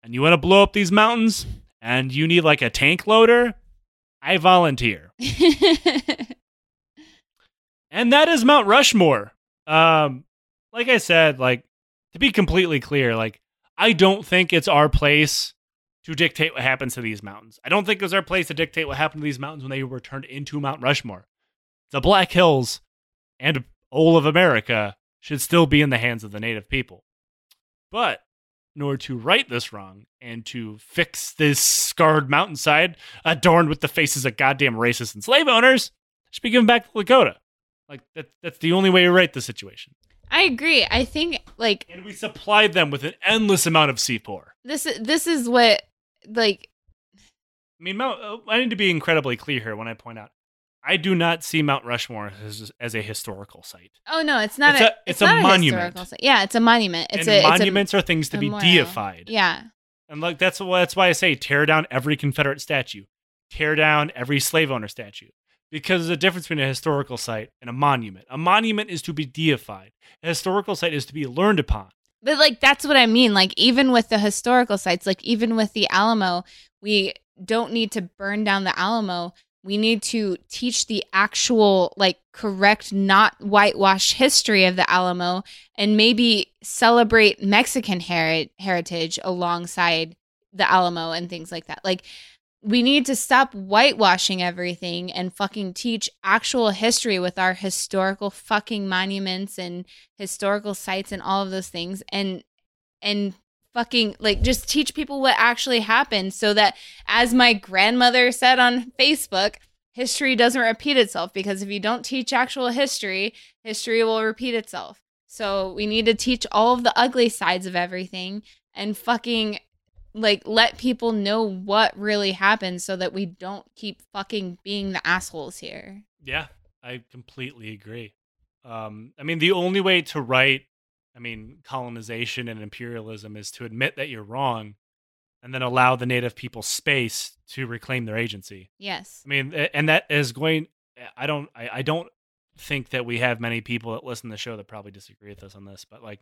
and you want to blow up these mountains and you need like a tank loader, I volunteer. And that is Mount Rushmore. Um, like I said, like to be completely clear, like I don't think it's our place to dictate what happens to these mountains. I don't think it's our place to dictate what happened to these mountains when they were turned into Mount Rushmore. The Black Hills and all of America should still be in the hands of the native people. But in order to right this wrong and to fix this scarred mountainside adorned with the faces of goddamn racists and slave owners, should be given back to Lakota. Like that that's the only way to right the situation. I agree. I think like And we supplied them with an endless amount of C4. this is this is what like I mean, Mount, uh, I need to be incredibly clear here when I point out I do not see Mount Rushmore as, as a historical site. oh no, it's not It's a, a- it's a not monument. site. Yeah, it's a monument. It's and a monuments are things to be memorial. deified. Yeah. And like that's why that's why I say tear down every Confederate statue, tear down every slave owner statue, because there's a difference between a historical site and a monument. A monument is to be deified. A historical site is to be learned upon. But like that's what I mean. Like even with the historical sites, like even with the Alamo, we don't need to burn down the Alamo. We need to teach the actual like correct not whitewash history of the Alamo and maybe celebrate Mexican heri- heritage alongside the Alamo and things like that. Like we need to stop whitewashing everything and fucking teach actual history with our historical fucking monuments and historical sites and all of those things and and fucking like just teach people what actually happened so that as my grandmother said on Facebook history doesn't repeat itself because if you don't teach actual history history will repeat itself so we need to teach all of the ugly sides of everything and fucking like let people know what really happened so that we don't keep fucking being the assholes here Yeah, I completely agree. Um, I mean, the only way to right, I mean, colonization and imperialism is to admit that you're wrong, and then allow the native people space to reclaim their agency. yes I mean, and that is going. Eh, I don't. I, I don't think that we have many people that listen to the show that probably disagree with us on this. But like,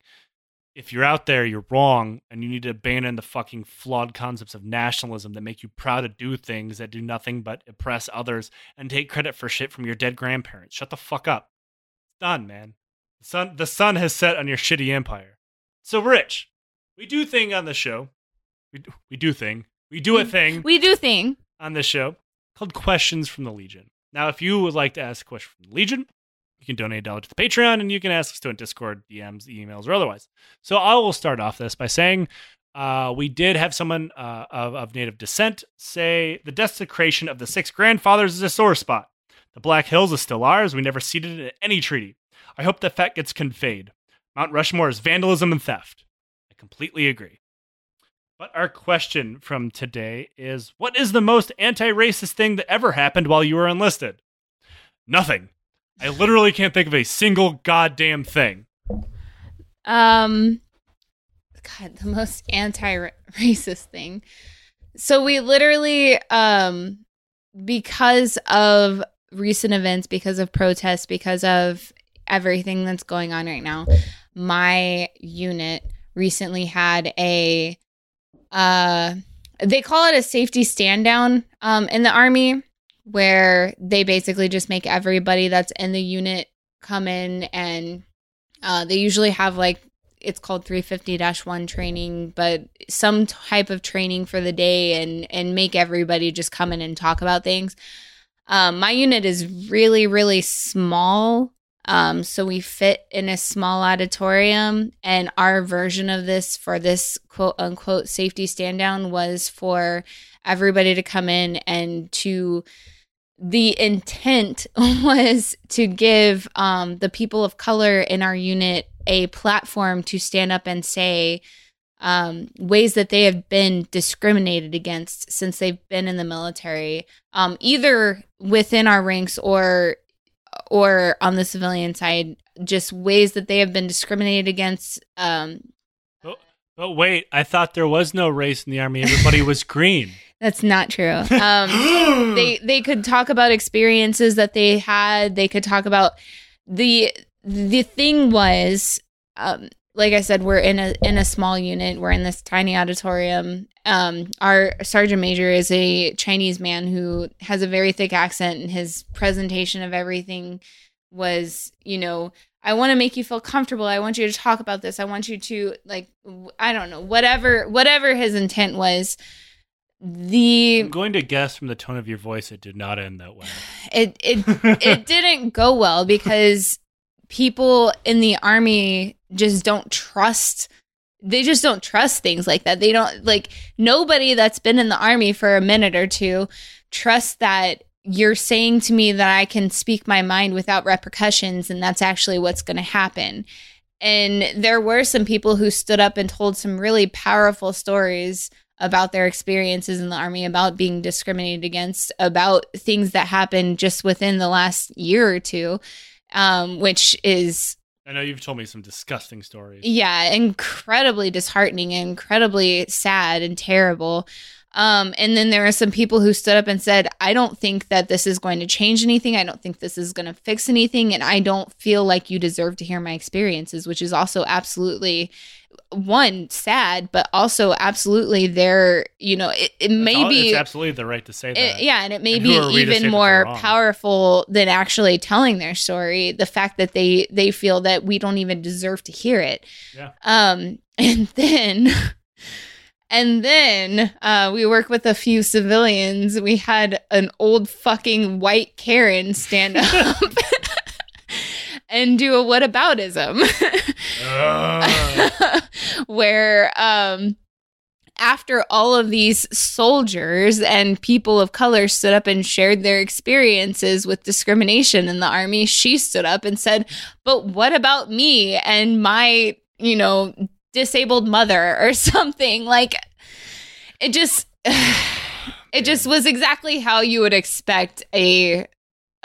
if you're out there, you're wrong, and you need to abandon the fucking flawed concepts of nationalism that make you proud to do things that do nothing but oppress others and take credit for shit from your dead grandparents. Shut the fuck up. It's done, man. The sun. The sun has set on your shitty empire. So, Rich, we do thing on the show. We do, we do thing. we do a thing We do thing. on this show called Questions from the Legion. Now, if you would like to ask a question from the Legion, you can donate a dollar to the Patreon and you can ask us to in Discord, DMs, emails, or otherwise. So I will start off this by saying uh, we did have someone uh, of, of native descent say the desecration of the six grandfathers is a sore spot. The Black Hills is still ours. We never ceded it in any treaty. I hope the fact gets conveyed. Mount Rushmore is vandalism and theft. I completely agree. But our question from today is What is the most anti racist thing that ever happened while you were enlisted? Nothing. I literally can't think of a single goddamn thing. Um, God, the most anti-racist thing. So we literally, um, because of recent events, because of protests, because of everything that's going on right now, my unit recently had a, uh, they call it a safety stand down, um, in the army, where they basically just make everybody that's in the unit come in and uh, they usually have like it's called 350-1 training but some type of training for the day and and make everybody just come in and talk about things. Um, my unit is really really small um, so we fit in a small auditorium and our version of this for this quote unquote safety stand down was for everybody to come in and to the intent was to give um, the people of color in our unit a platform to stand up and say um, ways that they have been discriminated against since they've been in the military, um, either within our ranks or or on the civilian side, just ways that they have been discriminated against. Um, But wait, I thought there was no race in the army. Everybody was green. that's not true. Um, they they could talk about experiences that they had they could talk about the the thing was um like i said we're in a in a small unit we're in this tiny auditorium um our sergeant major is a chinese man who has a very thick accent and his presentation of everything was you know i want to make you feel comfortable i want you to talk about this i want you to like I don't know whatever whatever his intent was the I'm going to guess from the tone of your voice it did not end that way. it it it didn't go well because people in the army just don't trust they just don't trust things like that. They don't like nobody that's been in the army for a minute or two trust that you're saying to me that I can speak my mind without repercussions and that's actually what's going to happen. And there were some people who stood up and told some really powerful stories about their experiences in the army, about being discriminated against, about things that happened just within the last year or two, um, which is I know you've told me some disgusting stories. yeah, incredibly disheartening, incredibly sad and terrible. Um, and then there are some people who stood up and said, I don't think that this is going to change anything. I don't think this is going to fix anything. And I don't feel like you deserve to hear my experiences, which is also absolutely one sad, but also absolutely there, you know, it, it may all- be It's absolutely the right to say that. it- yeah, and it may And be who are we to say that even more powerful than actually telling their story. The fact that they they feel that we don't even deserve to hear it. Yeah. Um, and then, and then uh, we work with a few civilians. We had an old fucking white Karen stand up. And do a whataboutism. Ugh. where um after all of these soldiers and people of color stood up and shared their experiences with discrimination in the army, she stood up and said, But what about me and my, you know, disabled mother or something? Like, it just. It just was exactly how you would expect a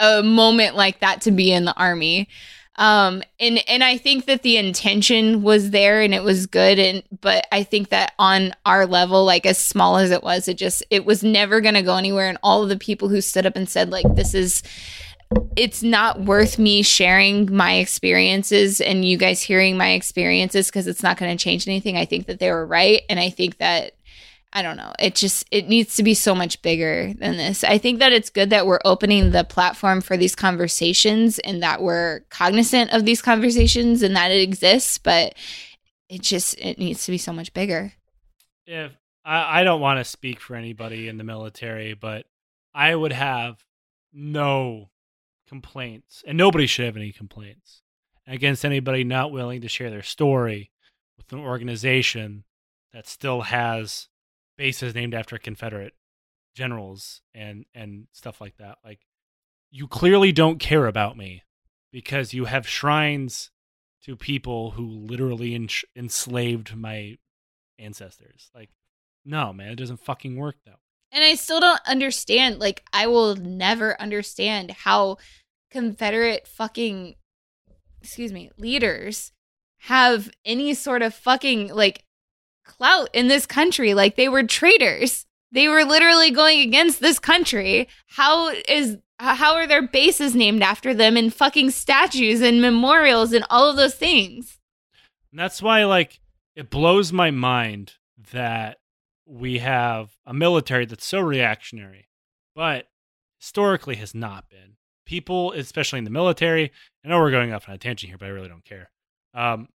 a moment like that to be in the army. Um and and i think that the intention was there and it was good and but i think that on our level like as small as it was it just it was never going to go anywhere. And all of the people who stood up and said like this is it's not worth me sharing my experiences and you guys hearing my experiences because it's not going to change anything. I think that they were right. And i think that I don't know. It just it needs to be so much bigger than this. I think that it's good that we're opening the platform for these conversations and that we're cognizant of these conversations and that it exists, but it just it needs to be so much bigger. if I, I don't want to speak for anybody in the military, but I would have no complaints, and nobody should have any complaints against anybody not willing to share their story with an organization that still has bases named after Confederate generals and and stuff like that. Like you clearly don't care about me because you have shrines to people who literally en- enslaved my ancestors. Like no, man, it doesn't fucking work though. And I still don't understand. Like, I will never understand how Confederate fucking, excuse me, leaders have any sort of fucking like clout in this country. Like, they were traitors. They were literally going against this country. How is how are their bases named after them and fucking statues and memorials and all of those things? And that's why like it blows my mind that we have a military that's so reactionary, but historically has not been. People, especially in the military, I know we're going off on a tangent here, but I really don't care. Um,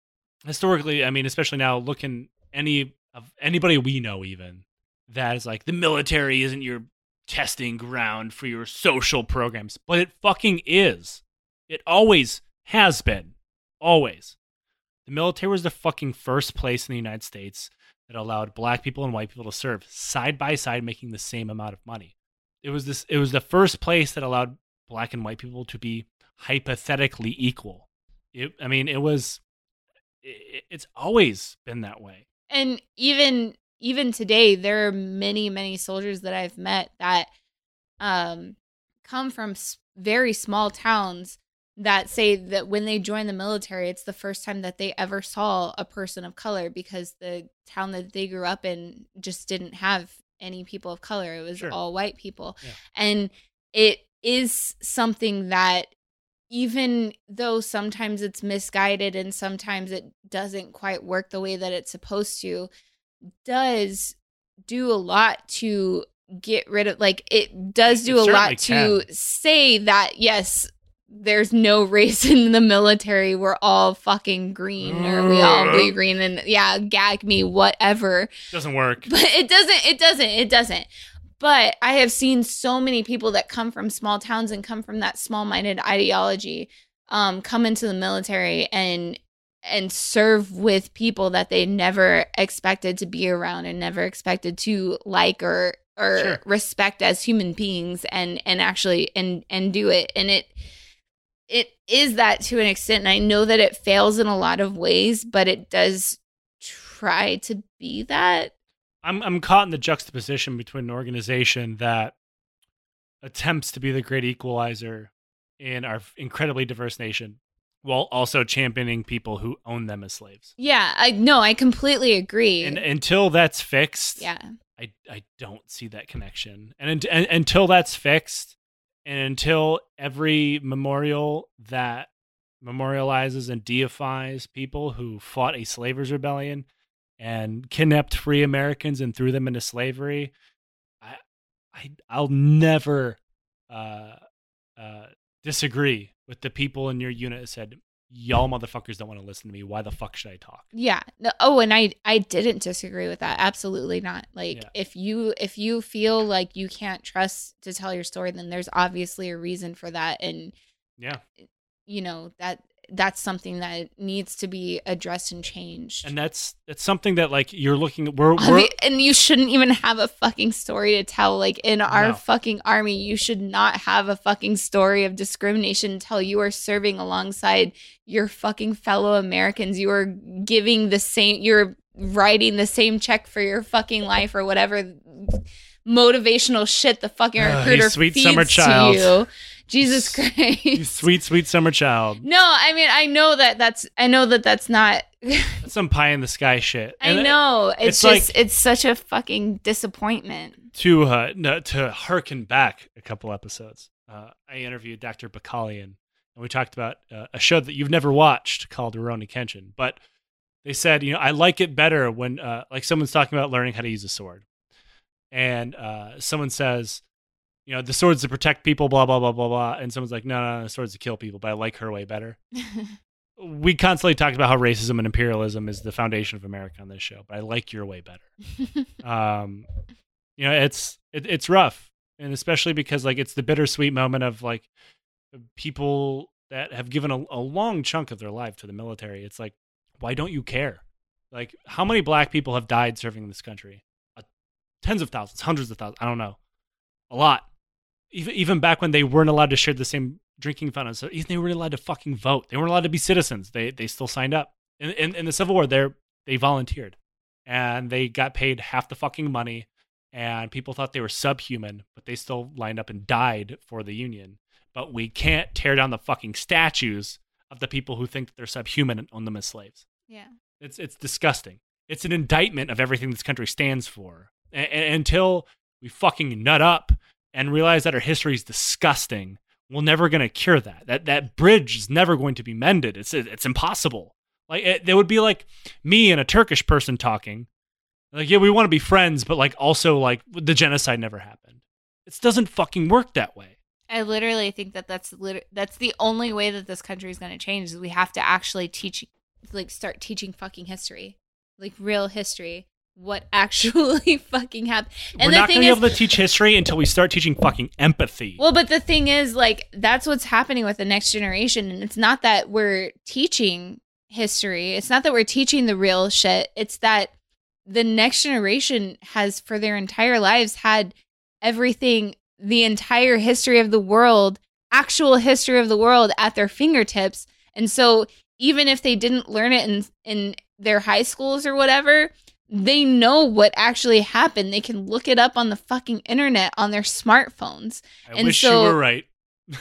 historically, I mean, especially now, looking any of anybody we know, even that is like the military isn't your testing ground for your social programs, but it fucking is. It always has been. Always. The military was the fucking first place in the United States that allowed black people and white people to serve side by side making the same amount of money. It was this it was the first place that allowed black and white people to be hypothetically equal. It, I mean, it was it, it's always been that way. And even even today there are many many soldiers that I've met that um come from s- very small towns that say that when they join the military, it's the first time that they ever saw a person of color because the town that they grew up in just didn't have any people of color. It was Sure. all white people. Yeah. And it is something that even though sometimes it's misguided and sometimes it doesn't quite work the way that it's supposed to, does do a lot to get rid of like it does It do a certainly lot to say that yes there's no race in the military. We're all fucking green or we all bleed green and yeah gag me whatever. Doesn't work. but it doesn't it doesn't it doesn't but i have seen so many people that come from small towns and come from that small-minded ideology um come into the military and and serve with people that they never expected to be around and never expected to like or or Sure. respect as human beings and and actually and and do it and it it is that to an extent and i know that it fails in a lot of ways but it does try to be that I'm I'm caught in the juxtaposition between an organization that attempts to be the great equalizer in our incredibly diverse nation while also championing people who own them as slaves. Yeah, I no, I completely agree. And until that's fixed, yeah. I I don't see that connection. And, and until that's fixed, and until every memorial that memorializes and deifies people who fought a slavers rebellion and kidnapped free Americans and threw them into slavery, I I I'll never uh uh disagree with the people in your unit that said y'all motherfuckers don't want to listen to me. Why the fuck should I talk? Yeah. No, oh, and I I didn't disagree with that. Absolutely not. Like Yeah. if you if you feel like you can't trust to tell your story, then there's obviously a reason for that and Yeah. you know, that that's something that needs to be addressed and changed. And that's that's something that like you're looking we're, we're and you shouldn't even have a fucking story to tell. Like in our No. fucking army, you should not have a fucking story of discrimination until you are serving alongside your fucking fellow Americans. You are giving the same, you're writing the same check for your fucking life or whatever motivational shit the fucking recruiter sweet feeds summer to you. Jesus Christ. you sweet sweet summer child. no, I mean I know that that's I know that that's not That's some pie in the sky shit. I And know. It's, it's just like- it's such a fucking disappointment. To uh, no, to harken back a couple episodes, uh, I interviewed Dr. Bacalian, and we talked about uh, a show that you've never watched called Rurouni Kenshin. But they said, you know, I like it better when uh, like someone's talking about learning how to use a sword, and uh, someone says, you know, the sword's to protect people, blah blah blah blah blah, and someone's like, no, no, no, the sword's to kill people, but I like her way better. we constantly talk about how racism and imperialism is the foundation of America on this show, but I like your way better. um, you know, it's it, it's rough, and especially because like it's the bittersweet moment of like people that have given a, a long chunk of their life to the military. It's like, why don't you care? Like, how many black people have died serving this country? Uh, tens of thousands, hundreds of thousands. I don't know. A lot. Even even back when they weren't allowed to share the same drinking fountain, so even they weren't allowed to fucking vote. They weren't allowed to be citizens. They they still signed up. In in, in the Civil War, they they volunteered, and they got paid half the fucking money. And people thought they were subhuman, but they still lined up and died for the Union. But we can't tear down the fucking statues of the people who think that they're subhuman and own them as slaves. Yeah. It's it's disgusting. It's an indictment of everything this country stands for. A- a- until we fucking nut up and realize that our history is disgusting, we're never going to cure that. That that bridge is never going to be mended. It's it's impossible. Like it, it would be like me and a Turkish person talking. Like yeah, we want to be friends, but like also like the genocide never happened. It doesn't fucking work that way. I literally think that that's lit- that's the only way that this country is going to change is we have to actually teach like start teaching fucking history. Like real history. What actually fucking happened. we're not going to be able to teach history until we start teaching fucking empathy. Well, but the thing is, like, that's what's happening with the next generation. And it's not that we're teaching history, it's not that we're teaching the real shit. It's that the next generation has, for their entire lives, had everything, the entire history of the world, actual history of the world at their fingertips. And so, even if they didn't learn it in, in their high schools or whatever, they know what actually happened. They can look it up on the fucking internet on their smartphones. I and wish so- you were right.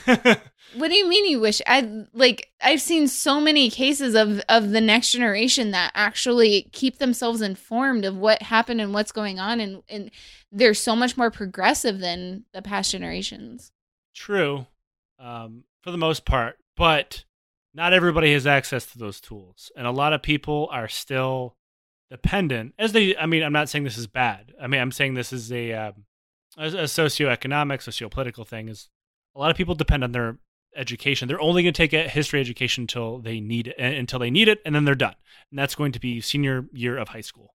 What do you mean you wish? I like I've seen so many cases of of the next generation that actually keep themselves informed of what happened and what's going on and and they're so much more progressive than the past generations. True, um, for the most part, but not everybody has access to those tools, and a lot of people are still dependent. As they, I mean, I'm not saying this is bad. I mean, I'm saying this is a um, a, a socioeconomic, sociopolitical thing. Is a lot of people depend on their education. They're only going to take a history education until they need it, until they need it, and then they're done. And that's going to be senior year of high school.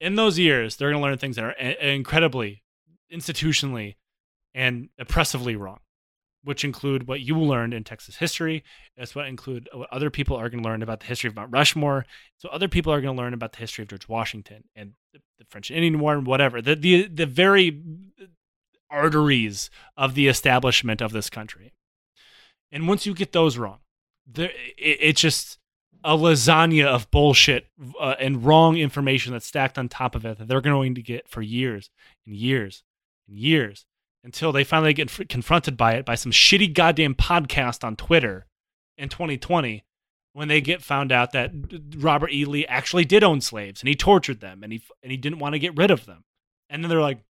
In those years, they're going to learn things that are incredibly institutionally and oppressively wrong, which include what you learned in Texas history. That's what include what other people are going to learn about the history of Mount Rushmore. So other people are going to learn about the history of George Washington and the, the French and Indian War and whatever. The the the very arteries of the establishment of this country. And once you get those wrong, there it, it's just a lasagna of bullshit uh, and wrong information that's stacked on top of it that they're going to get for years and years and years until they finally get f- confronted by it by some shitty goddamn podcast on Twitter in 2020 when they get found out that Robert E. Lee actually did own slaves and he tortured them and he and he didn't want to get rid of them. And then they're like,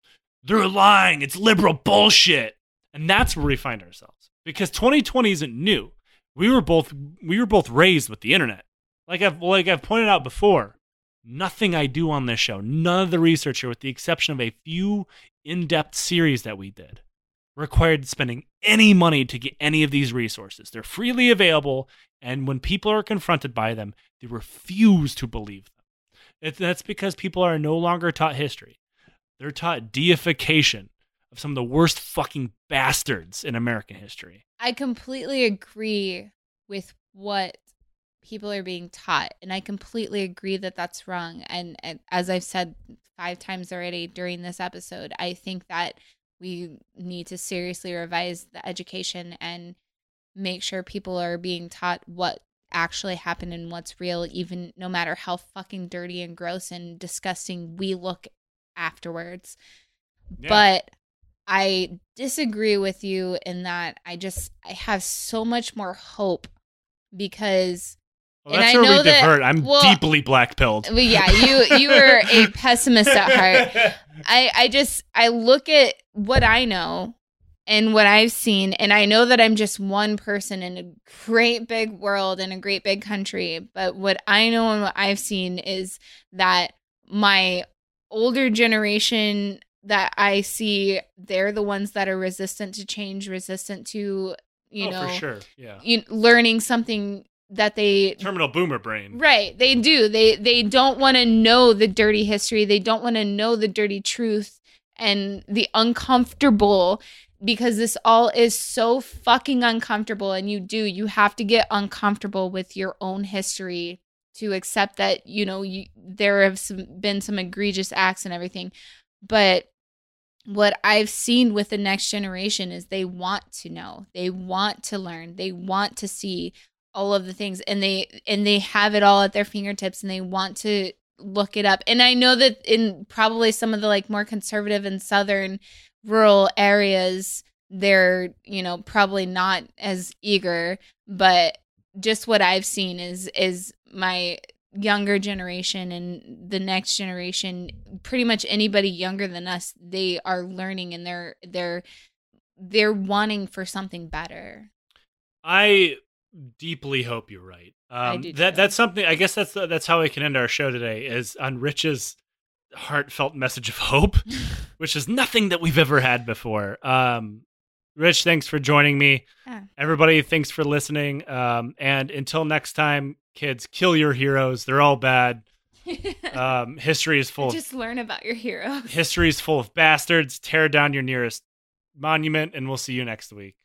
they're lying. It's liberal bullshit. And that's where we find ourselves because 2020 isn't new. We were both we were both raised with the internet. Like I've like I've pointed out before, nothing I do on this show, none of the research here, with the exception of a few in-depth series that we did, required spending any money to get any of these resources. They're freely available, and when people are confronted by them, they refuse to believe them. It, that's because people are no longer taught history. They're taught deification of some of the worst fucking bastards in American history. I completely agree with what people are being taught and I completely agree that that's wrong and, and as I've said 5 times already during this episode, I think that we need to seriously revise the education and make sure people are being taught what actually happened and what's real even no matter how fucking dirty and gross and disgusting we look afterwards. Yeah. But I disagree with you in that I just I have so much more hope because Well, And that's I where know we that-. I'm well- deeply black pilled. yeah, you you were a pessimist at heart. I I just I look at what I know and what I've seen and I know that I'm just one person in a great big world in a great big country, but what I know and what I've seen is that my older generation that I see they're the ones that are resistant to change, resistant to you oh, know for sure. Yeah. you, learning something that they Terminal boomer brain. Right, they do. They they don't want to know the dirty history. They don't want to know the dirty truth and the uncomfortable because this all is so fucking uncomfortable and you do you have to get uncomfortable with your own history to accept that you know you, there have some, been some egregious acts and everything but what I've seen with the next generation is they want to know. They want to learn. They want to see all of the things and they and they have it all at their fingertips and they want to look it up. And I know that in probably some of the like more conservative and southern rural areas they're, you know, probably not as eager, but just what I've seen is is my younger generation and the next generation pretty much anybody younger than us they are learning and they're they're they're wanting for something better I deeply hope you're right. Um, do that too. that's something. I guess that's that's how we can end our show today. Is on Rich's heartfelt message of hope, which is nothing that we've ever had before. Um, Rich, thanks for joining me. Yeah. Everybody, thanks for listening. Um, and until next time, kids, kill your heroes. They're all bad. Um, history is full. just learn about your heroes history is full of bastards. Tear down your nearest monument, and we'll see you next week.